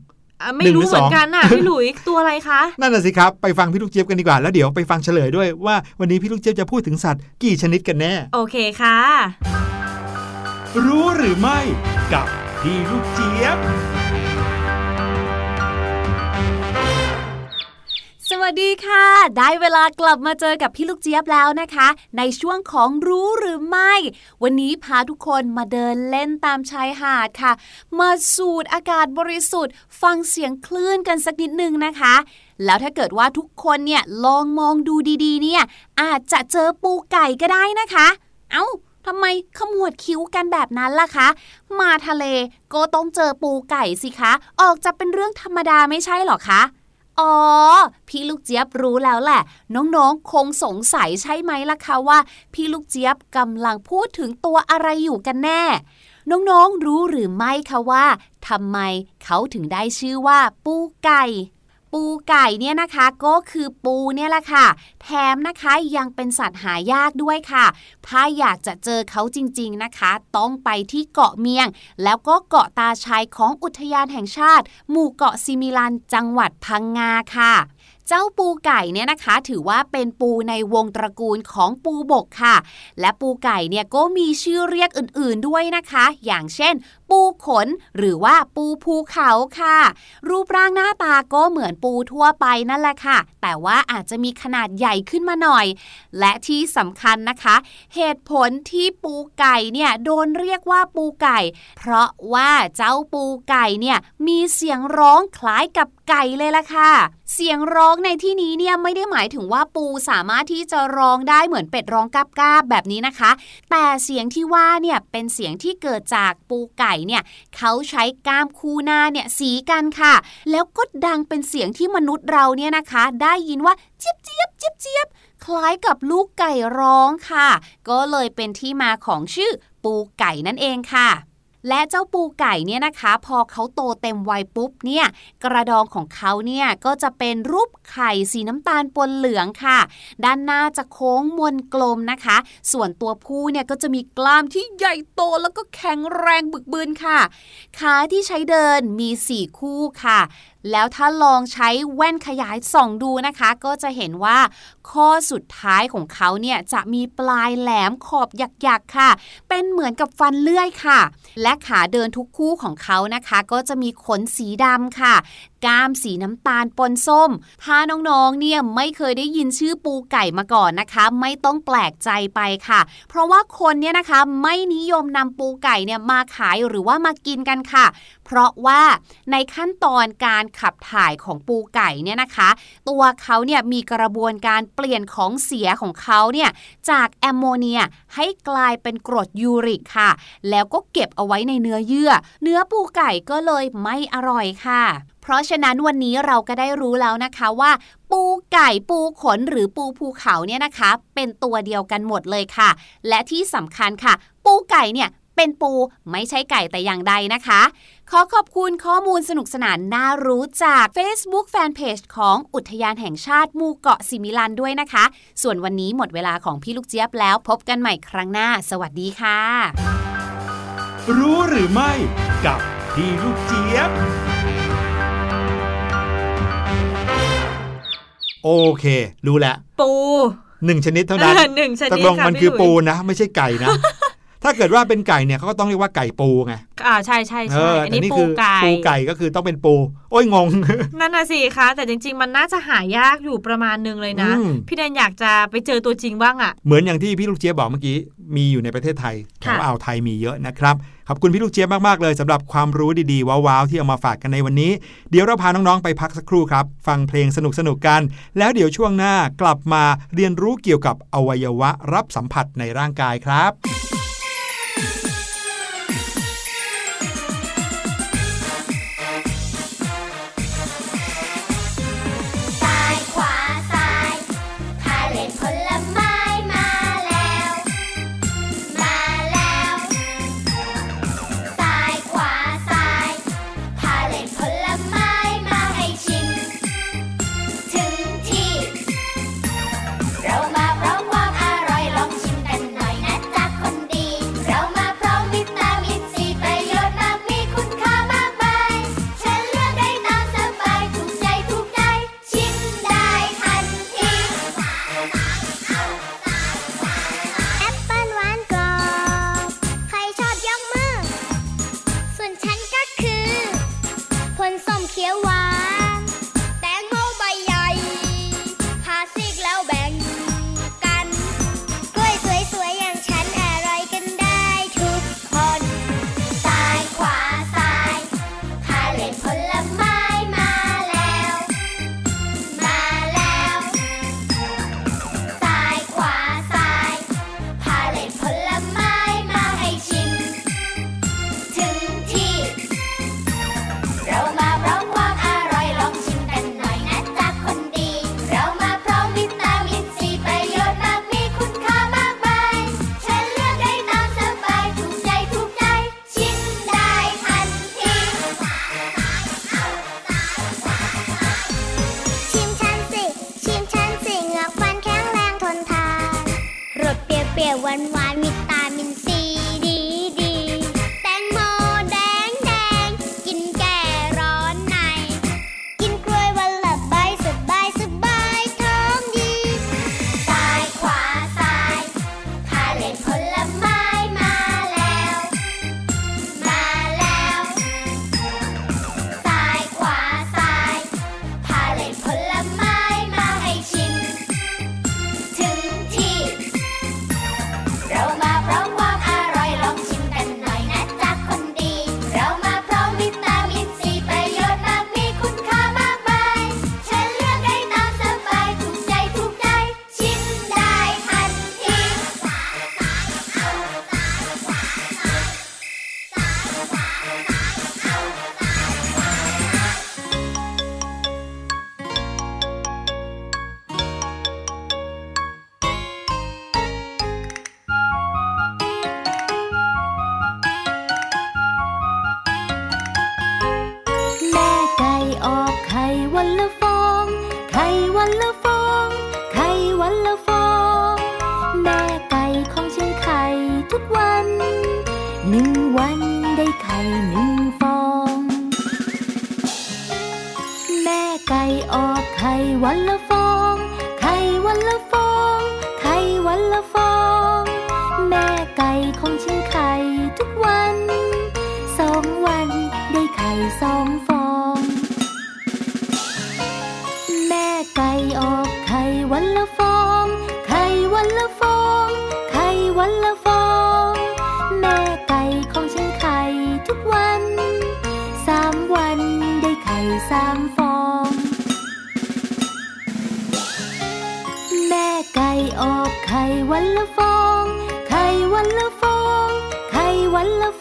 อะไม่หนึ่งหรืรู้อเหมือสองนกันน่ะพี่หลุยตัวอะไรคะนั่นน่ะสิครับไปฟังพี่ลูกเจี๊ยบกันดีกว่าแล้วเดี๋ยวไปฟังเฉลยด้วยว่าวันนี้พี่ลูกเจี๊ยบจะพูดถึงสัตว์กี่ชนิดกันแน่ โอเคค่ะ รู้หรือไม่กับพี่ลูกเจี๊ยบ สวัสดีค่ะ ได้เวลากลับมาเจอกับพี่ลูกเจี๊ยบแล้วนะคะ ในช่วงของรู้หรือไม่ วันนี้พาทุกคนมาเดินเล่นตามชายหาดค่ะ มาสูดอากาศบริสุทธิ์ ฟังเสียงคลื่นกันสักนิดนึงนะคะ แล้วถ้าเกิดว่าทุกคนเนี่ยลองมองดูดีๆ เนี่ย อาจจะเจอปูไก่ก็ได้นะคะ เอ้าทำไมขมวดคิ้วกันแบบนั้นล่ะคะ มาทะเลก็ต้องเจอปูไก่สิคะ ออกจะเป็นเรื่องธรรมดาไม่ใช่หรอคะ อ๋อ พี่ลูกเจี๊ยบรู้แล้วแหละ น้องๆ คงสงสัยใช่ไหมล่ะคะว่า พี่ลูกเจี๊ยบกำลังพูดถึงตัวอะไรอยู่กันแน่ น้องๆ รู้หรือไม่คะว่าทำไมเขาถึงได้ชื่อว่าปูไก่ ปูไก่เนี่ยนะคะก็คือปูเนี่ยแหละค่ะ แถมนะคะยังเป็นสัตว์หายากด้วยค่ะ ถ้าอยากจะเจอเขาจริงๆนะคะ ต้องไปที่เกาะเมียง แล้วก็เกาะตาชัยของอุทยานแห่งชาติ หมู่เกาะซิมิลันจังหวัดพังงาค่ะ เจ้าปูไก่เนี่ยนะคะ ถือว่าเป็นปูในวงตระกูลของปูบกค่ะ และปูไก่เนี่ยก็มีชื่อเรียกอื่นๆด้วยนะคะ อย่างเช่น ปูขนหรือว่าปูภูเขาค่ะ รูปร่างหน้าตาก็เหมือนปูทั่วไปนั่นแหละค่ะ แต่ว่าอาจจะมีขนาดใหญ่ขึ้นมาหน่อย และที่สำคัญนะคะ เหตุผลที่ปูไก่เนี่ยโดนเรียกว่าปูไก่ เพราะว่าเจ้าปูไก่เนี่ยมีเสียงร้องคล้ายกับไก่เลยล่ะค่ะ เสียงร้องในที่นี้เนี่ยไม่ได้หมายถึงว่าปูสามารถที่จะร้องได้เหมือนเป็ดร้องกาบกาบแบบนี้นะคะ แต่เสียงที่ว่าเนี่ยเป็นเสียงที่เกิดจากปูไก่เนี่ยเขาใช้กล้ามคู่หน้าเนี่ยสีกันค่ะ แล้วก็ดังเป็นเสียงที่มนุษย์เราเนี่ยนะคะ ได้ยินว่าเจี๊ยบเจี๊ยบเจี๊ยบเจี๊ยบคล้ายกับลูกไก่ร้องค่ะ ก็เลยเป็นที่มาของชื่อปูไก่นั่นเองค่ะ และเจ้าปูไก่เนี่ยนะคะ พอเขาโตเต็มวัยปุ๊บเนี่ยกระดองของเขาเนี่ยก็จะเป็นรูปไข่สีน้ำตาลปนเหลืองค่ะ ด้านหน้าจะโค้งมนกลมนะคะ ส่วนตัวผู้เนี่ยก็จะมีกล้ามที่ใหญ่โตแล้วก็แข็งแรงบึกบืนค่ะขาที่ใช้เดินมี 4 คู่ค่ะแล้วถ้าลองใช้แว่นขยายส่องดูนะคะ ก็จะเห็นว่า ข้อสุดท้ายของเขาเนี่ยจะมีปลายแหลมขอบหยักๆค่ะ เป็นเหมือนกับฟันเลื่อยค่ะ และขาเดินทุกคู่ของเขานะคะ ก็จะมีขนสีดำค่ะ ก้ามสีน้ำตาลปนส้ม ถ้าน้องๆ เนี่ยไม่เคยได้ยินชื่อปูไก่มาก่อนนะคะ ไม่ต้องแปลกใจไปค่ะ เพราะว่าคนเนี่ยนะคะไม่นิยมนำปูไก่เนี่ยมาขายหรือว่ามากินกันค่ะ เพราะว่าในขั้นตอนการขับถ่ายของปูไก่เนี่ยนะคะ ตัวเขาเนี่ยมีกระบวนการเปลี่ยนของเสียของเขาเนี่ยจากแอมโมเนียให้กลายเป็นกรดยูริกค่ะ แล้วก็เก็บเอาไว้ในเนื้อเยื่อ เนื้อปูไก่ก็เลยไม่อร่อยค่ะเพราะฉะนั้นวันนี้เราก็ได้รู้แล้วนะคะว่า ปูไก่ปูขนหรือปูภูเขาเนี่ยนะคะ เป็นตัวเดียวกันหมดเลยค่ะ และที่สำคัญค่ะ ปูไก่เนี่ยเป็นปูไม่ใช่ไก่แต่อย่างใดนะคะ ขอขอบคุณข้อมูลสนุกสนานน่ารู้จาก Facebook Fanpage ของอุทยานแห่งชาติมูเกาะสิมิลันด้วยนะคะ ส่วนวันนี้หมดเวลาของพี่ลูกเจี๊ยบแล้ว พบกันใหม่ครั้งหน้า สวัสดีค่ะ รู้หรือไม่ กับพี่ลูกเจี๊ยบ โอเค รู้แล้วปูหนึ่งชนิดเท่านั้นเออหนึ่งชนิดตกลงค่ะมันพี่คือหลุยปูนะ ไม่ใช่ไก่นะ ถ้าเกิดว่าเป็นไก่เนี่ยเขาก็ต้องเรียกว่าไก่ปูไงอ่าใช่ใช่เอใช่ออันแต่นี้นี่ปูคือไก่ปูไก่ก็คือต้องเป็นปู โอ้ยงง นั่นน่ะสิคะแต่จริง ๆ มันน่าจะหายากอยู่ประมาณหนึงเลยนะอืมพี่แดนอยากจะไปเจอตัวจริงบ้างอะ เหมือนอย่างที่พี่ลูกเจี๊ยบบอกเมื่อกี้ มีอยู่ในประเทศไทยแถค่ะวอ่าวไทยมีเยอะนะครับ ขอบคุณพี่ลูกเจี๊ยบมากๆเลยสำหรับความรู้ดีๆ ว้าวๆที่เอามาฝากกันในวันนี้ เดี๋ยวเราพาน้องๆไปพักสักครู่ครับ ฟังเพลงสนุกๆกัน แล้วเดี๋ยวช่วงหน้ากลับมาเรียนรู้เกี่ยวกับอวัยวะรับสัมผัสในร่างกายครับ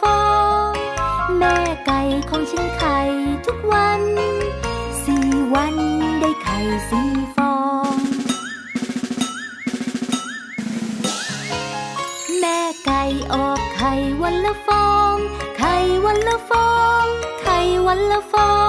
ฟอง แม่ไก่ของฉันไข่ทุกวัน สี่วันได้ไข่สี่ฟอง แม่ไก่ออกไข่วันละฟอง ไข่วันละฟอง ไข่วันละฟอง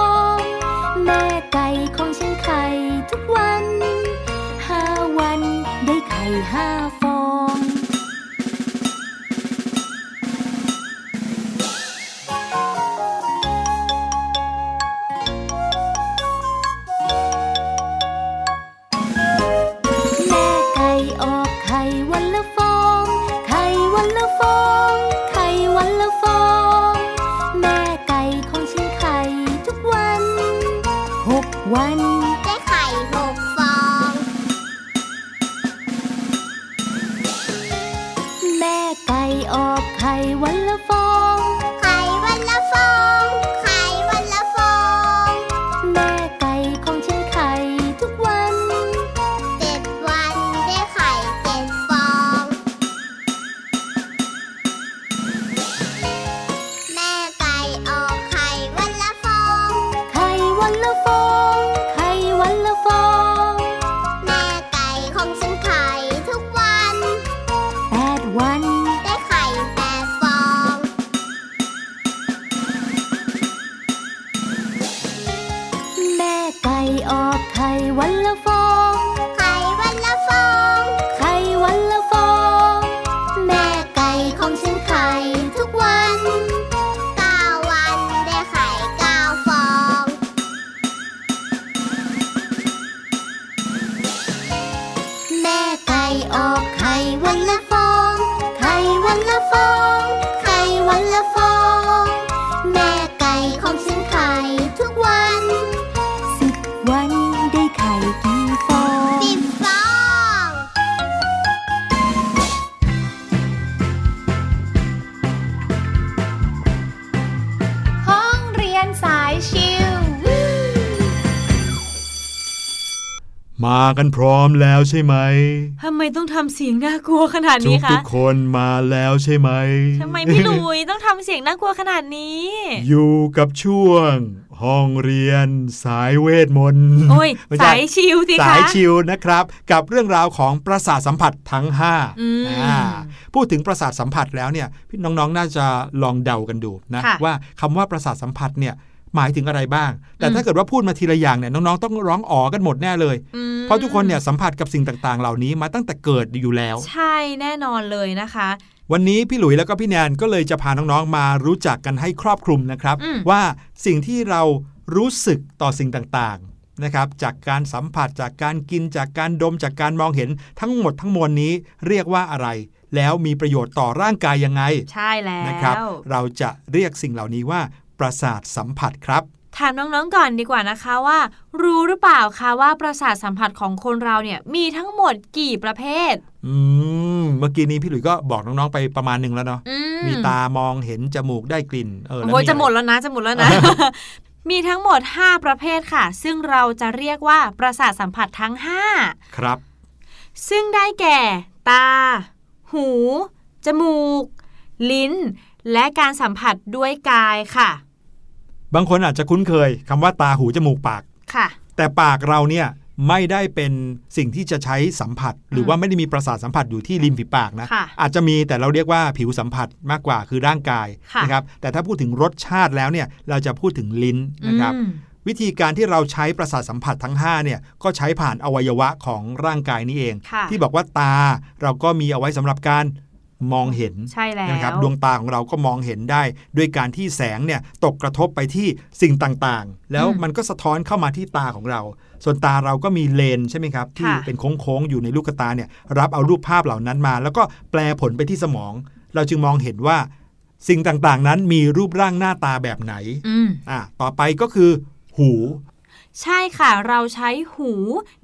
ันพร้อมแล้วใช่ไหมทำไมต้องทำเสียงน่ากลัวขนาดนี้คะทุกคนมาแล้วใช่ไหมทำไมพี่ลุยต้องทำเสียงน่ากลัวขนาดนี้ อยู่กับช่วง ห้องเรียนสายเวทมนต์สายชิวสิคะสายชิวนะครับ กับเรื่องราวของประสาทสัมผัสทั้ง5อ่าพูดถึงประสาทสัมผัสแล้วเนี่ยพี่น้องๆน่าจะลองเดากันดูนะ ว่าคำว่าประสาทสัมผัสเนี่ย หมายถึงอะไรบ้าง แต่อืมถ้าเกิดว่าพูดมาทีละอย่างเนี่ยน้องๆต้องร้องอ๋อกันหมดแน่เลยอืมเพราะทุกคนเนี่ยสัมผัสกับสิ่งต่างๆ เหล่านี้มาตั้งแต่เกิดอยู่แล้ว ใช่แน่นอนเลยนะคะ วันนี้พี่หลุยแล้วก็พี่แนนก็เลยจะพาน้องๆมารู้จักกันให้ครอบคลุมนะครับอืมว่าสิ่งที่เรารู้สึกต่อสิ่งต่างๆนะครับ จากการสัมผัสจากการกินจากการดมจากการมองเห็นทั้งหมดทั้งมวลนี้เรียกว่าอะไรแล้วมีประโยชน์ต่อร่างกายยังไง ใช่แล้วนะครับ เราจะเรียกสิ่งเหล่านี้ว่า ประสาทสัมผัสครับถามน้องๆก่อนดีกว่านะคะว่า รู้หรือเปล่าคะว่าประสาทสัมผัสของคนเราเนี่ยมีทั้งหมดกี่ประเภท อืมเมื่อกี้นี้พี่หลุยก็บอกน้องๆไปประมาณหนึ่งแล้วเนาะอืมีตามองเห็นจมูกได้กลิ่นเออแล้วโอ้ยอไรจะหมดแล้วนะจะหมดแล้วนะ มีทั้งหมด 5 ประเภทค่ะ ซึ่งเราจะเรียกว่าประสาทสัมผัสทั้ง 5 ครับ ซึ่งได้แก่ ตา หู จมูก ลิ้น และการสัมผัสด้วยกายค่ะ บางคนอาจจะคุ้นเคยคำว่าตาหูจมูกปาก ค่ะ แต่ปากเราเนี่ยไม่ได้เป็นสิ่งที่จะใช้สัมผัส หรือว่าไม่ได้มีประสาทสัมผัสอยู่ที่ริมฝีปากนะ ค่ะอาจจะมีแต่เราเรียกว่าผิวสัมผัสมากกว่าคือร่างกายค่ะ นะครับแต่ถ้าพูดถึงรสชาติแล้วเนี่ยเราจะพูดถึงลิ้นนะครับ อืมวิธีการที่เราใช้ประสาทสัมผัสทั้ง5เนี่ยก็ใช้ผ่านอวัยวะของร่างกายนี่เอง ค่ะ ที่บอกว่าตาเราก็มีเอาไว้สำหรับการ มองเห็นใช่แล้วนะครับดวงตาของเราก็มองเห็นได้ด้วยการที่แสงเนี่ยตกกระทบไปที่สิ่งต่างๆ แล้วอืมมันก็สะท้อนเข้ามาที่ตาของเรา ส่วนตาเราก็มีเลนส์ใช่ไหมครับ ที่ค่ะเป็นโค้งๆอยู่ในลูกตาเนี่ยรับเอารูปภาพเหล่านั้นมา แล้วก็แปลผลไปที่สมอง เราจึงมองเห็นว่าสิ่งต่างๆ นั้นมีรูปร่างหน้าตาแบบไหนอืมอะต่อไปก็คือ หู ใช่ค่ะ เราใช้หู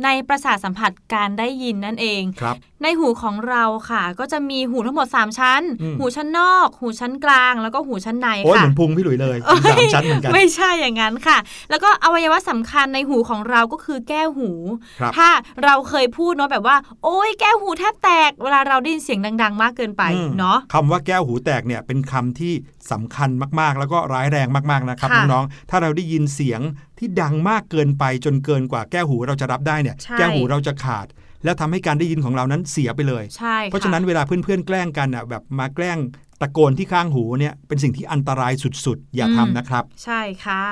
ในประสาทสัมผัสการได้ยินนั่นเองครับ ในหูของเราค่ะ ก็จะมีหูทั้งหมด 3 ชั้นอืมหูชั้นนอก หูชั้นกลาง แล้วก็หูชั้นในโอ้ยเหค่ะมือนพุงพี่หลุยเลยมีสามชั้นเหมือนกันไม่ใช่อย่างนั้นค่ะ แล้วก็อวัยวะสำคัญในหูของเราก็คือแก้วหูครับถ้าเราเคยพูดเนาะแบบว่า โอ้ยแก้วหูแทบแตก เวลาเราได้ยินเสียงดัง ๆ มากเกินไปอืมเนาะคำว่าแก้วหูแตกเนี่ยเป็นคำที่ สำคัญมากๆ แล้วก็ร้ายแรงมากๆนะครับค่ะน้องๆถ้าเราได้ยินเสียงที่ดังมากเกินไปจนเกินกว่าแก้วหูเราจะรับได้เนี่ยใช่แก้วหูเราจะขาด แล้วทำให้การได้ยินของเรานั้นเสียไปเลยใช่ค่เพราะฉะนั้นเวลาเพื่อนๆแกล้งกันอะแบบมาแกล้งตะโกนที่ข้างหูเนี่ยเป็นสิ่งที่อันตรายสุดๆ อย่าทำนะครับ ใช่ค่ะ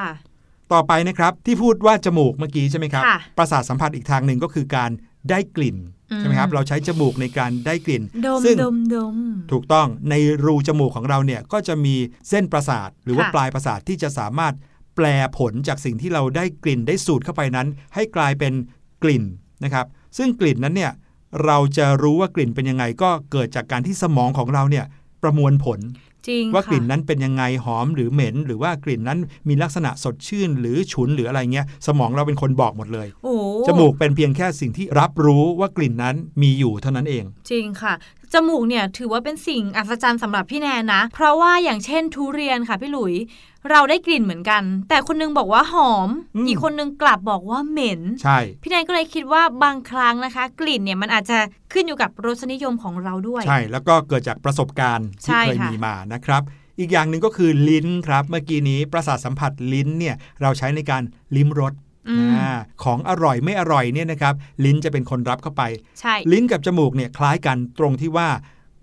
ต่อไปนะครับที่พูดว่าจมูกเมื่อกี้ใช่ไหมครับค่ะประสาทสัมผัสอีกทางหนึ่งก็คือการได้กลิ่นอืม ใช่ไหมครับ เราใช้จมูกในการได้กลิ่นดมซึ่งดมดมถูกต้องในรูจมูกของเราเนี่ยก็จะมีเส้นประสาท หรือว่าค่ะปลายประสาทที่จะสามารถแปลผลจากสิ่งที่เราได้กลิ่นได้สูดเข้าไปนั้น ให้กลายเป็นกลิ่นนะครับ ซึ่งกลิ่นนั้นเนี่ยเราจะรู้ว่ากลิ่นเป็นยังไงก็เกิดจากการที่สมองของเราเนี่ยประมวลผล จริงว่ากลิ่นค่ะนั้นเป็นยังไงหอมหรือเหม็น หรือว่ากลิ่นนั้นมีลักษณะสดชื่น หรือฉุนหรืออะไรเงี้ยสมองเราเป็นคนบอกหมดเลยโอ้จมูกเป็นเพียงแค่สิ่งที่รับรู้ว่ากลิ่นนั้นมีอยู่เท่านั้นเอง จริงค่ะ จมูกเนี่ยถือว่าเป็นสิ่งอัศจรรย์สำหรับพี่แนนนะ เพราะว่าอย่างเช่นทุเรียนค่ะพี่หลุย เราได้กลิ่นเหมือนกัน แต่คนนึงบอกว่าหอมอืมอีกคนนึงกลับบอกว่าเหม็น ใช่ พี่แนนก็เลยคิดว่าบางครั้งนะคะ กลิ่นเนี่ยมันอาจจะขึ้นอยู่กับรสนิยมของเราด้วย ใช่ แล้วก็เกิดจากประสบการณ์ที่ใช่เคยค่ะมีมานะครับอีกอย่างหนึ่งก็คือลิ้นครับ เมื่อกี้นี้ประสาทสัมผัสลิ้นเนี่ยเราใช้ในการลิ้มรส อืมอาของอร่อยไม่อร่อยเนี่ยนะครับลิ้นจะเป็นคนรับเข้าไปใช่ลิ้นกับจมูกเนี่ยคล้ายกันตรงที่ว่า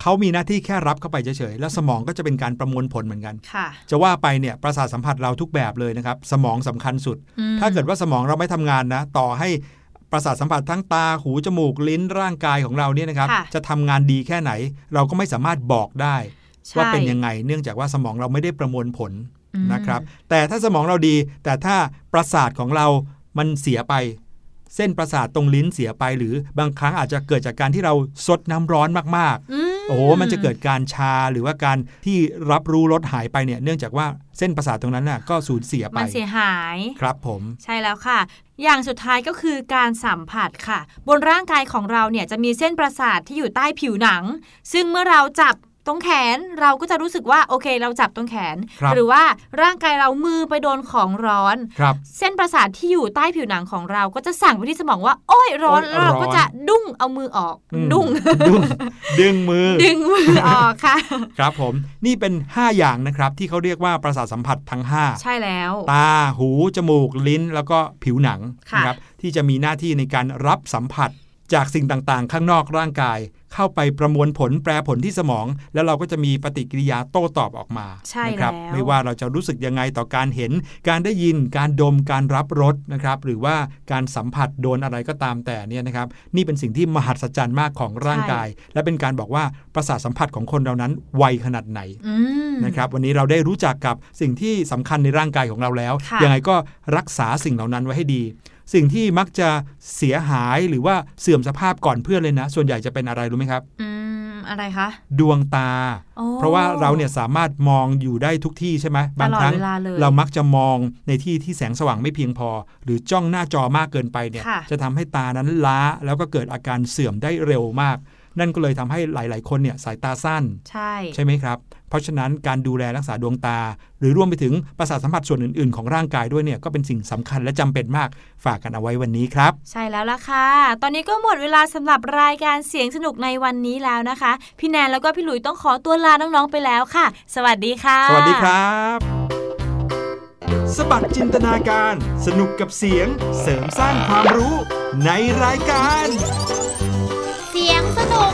เขามีหน้าที่แค่รับเข้าไปเฉยๆ แล้วสมองก็จะเป็นการประมวลผลเหมือนกันค่ะจะว่าไปเนี่ยประสาทสัมผัสเราทุกแบบเลยนะครับ สมองสำคัญสุดอืมถ้าเกิดว่าสมองเราไม่ทำงานนะ ต่อให้ประสาทสัมผัสทั้งตา หู จมูก ลิ้น ร่างกายของเราเนี่ยนะครับค่ะจะทำงานดีแค่ไหน เราก็ไม่สามารถบอกได้ใช่ว่าเป็นยังไง เนื่องจากว่าสมองเราไม่ได้ประมวลผลอืม นะครับ แต่ถ้าสมองเราดี แต่ถ้าประสาทของเรามันเสียไป เส้นประสาทตรงลิ้นเสียไป หรือบางครั้งอาจจะเกิดจากการที่เราซดน้ำร้อนมากๆอืมโอ้โหมันจะเกิดการชาหรือว่าการที่รับรู้รสหายไปเนี่ย เนื่องจากว่าเส้นประสาทตรงนั้นน่ะก็สูญเสียไป มันเสียหายครับผม ใช่แล้วค่ะอย่างสุดท้ายก็คือการสัมผัสค่ะ บนร่างกายของเราเนี่ยจะมีเส้นประสาทที่อยู่ใต้ผิวหนัง ซึ่งเมื่อเราจับ ตรงแขนเราก็จะรู้สึกว่าโอเคเราจับตรงแขนครับหรือว่าร่างกายเรามือไปโดนของร้อนครับเส้นประสาทที่อยู่ใต้ผิวหนังของเราก็จะสั่งไปที่สมองว่า โอ้ยร้อนโอ๊ยแล้วเราก็ร้อนจะดุ้งเอามือออกอืมดุ้งดึงดึงมือ ดึงมือออกค่ะ ครับผมนี่เป็น 5 อย่างนะครับ ที่เขาเรียกว่าประสาทสัมผัสทั้ง 5 ใช่แล้ว ตาหูจมูกลิ้นแล้วก็ผิวหนังค่ะนะครับที่จะมีหน้าที่ในการรับสัมผัสจากสิ่งต่างๆ ข้างนอกร่างกาย เข้าไปประมวลผลแปรผลที่สมอง แล้วเราก็จะมีปฏิกิริยาโต้ตอบออกมาใช่นะครับแล้วไม่ว่าเราจะรู้สึกยังไงต่อการเห็น การได้ยินการดมการรับรสนะครับ หรือว่าการสัมผัสโดนอะไรก็ตามแต่เนี่ยนะครับ นี่เป็นสิ่งที่มหัศจรรย์มากของร่างกาย และเป็นการบอกว่าประสาทสัมผัสของคนเรานั้นไวขนาดไหนอืมนะครับ วันนี้เราได้รู้จักกับสิ่งที่สำคัญในร่างกายของเราแล้วค่ะยังไงก็รักษาสิ่งเหล่านั้นไว้ให้ดี สิ่งที่มักจะเสียหายหรือว่าเสื่อมสภาพก่อนเพื่อนเลยนะ ส่วนใหญ่จะเป็นอะไรรู้ไหมครับอืมอะไรคะ ดวงตาโอ้เพราะว่าเราเนี่ยสามารถมองอยู่ได้ทุกที่ใช่ไหมบางครั้งตลอดเวลาเลยเรามักจะมองในที่ที่แสงสว่างไม่เพียงพอ หรือจ้องหน้าจอมากเกินไปเนี่ยค่ะจะทำให้ตานั้นล้าแล้วก็เกิดอาการเสื่อมได้เร็วมาก นั่นก็เลยทำให้หลาย ๆ คนเนี่ยสายตาสั้น ใช่ใช่ไหมครับ เพราะฉะนั้นการดูแลรักษาดวงตา หรือรวมไปถึงประสาทสัมผัสส่วนอื่น ๆ ของร่างกายด้วยเนี่ยก็เป็นสิ่งสำคัญและจำเป็นมากฝากกันเอาไว้วันนี้ครับ ใช่แล้วล่ะค่ะ ตอนนี้ก็หมดเวลาสำหรับรายการเสียงสนุกในวันนี้แล้วนะคะ พี่แนนแล้วก็พี่หลุยต้องขอตัวลาน้อง ๆ ไปแล้วค่ะ สวัสดีค่ะ สวัสดีครับสบัดจินตนาการ สนุกกับเสียงเสริมสร้างความรู้ในรายการ เสียงสนุก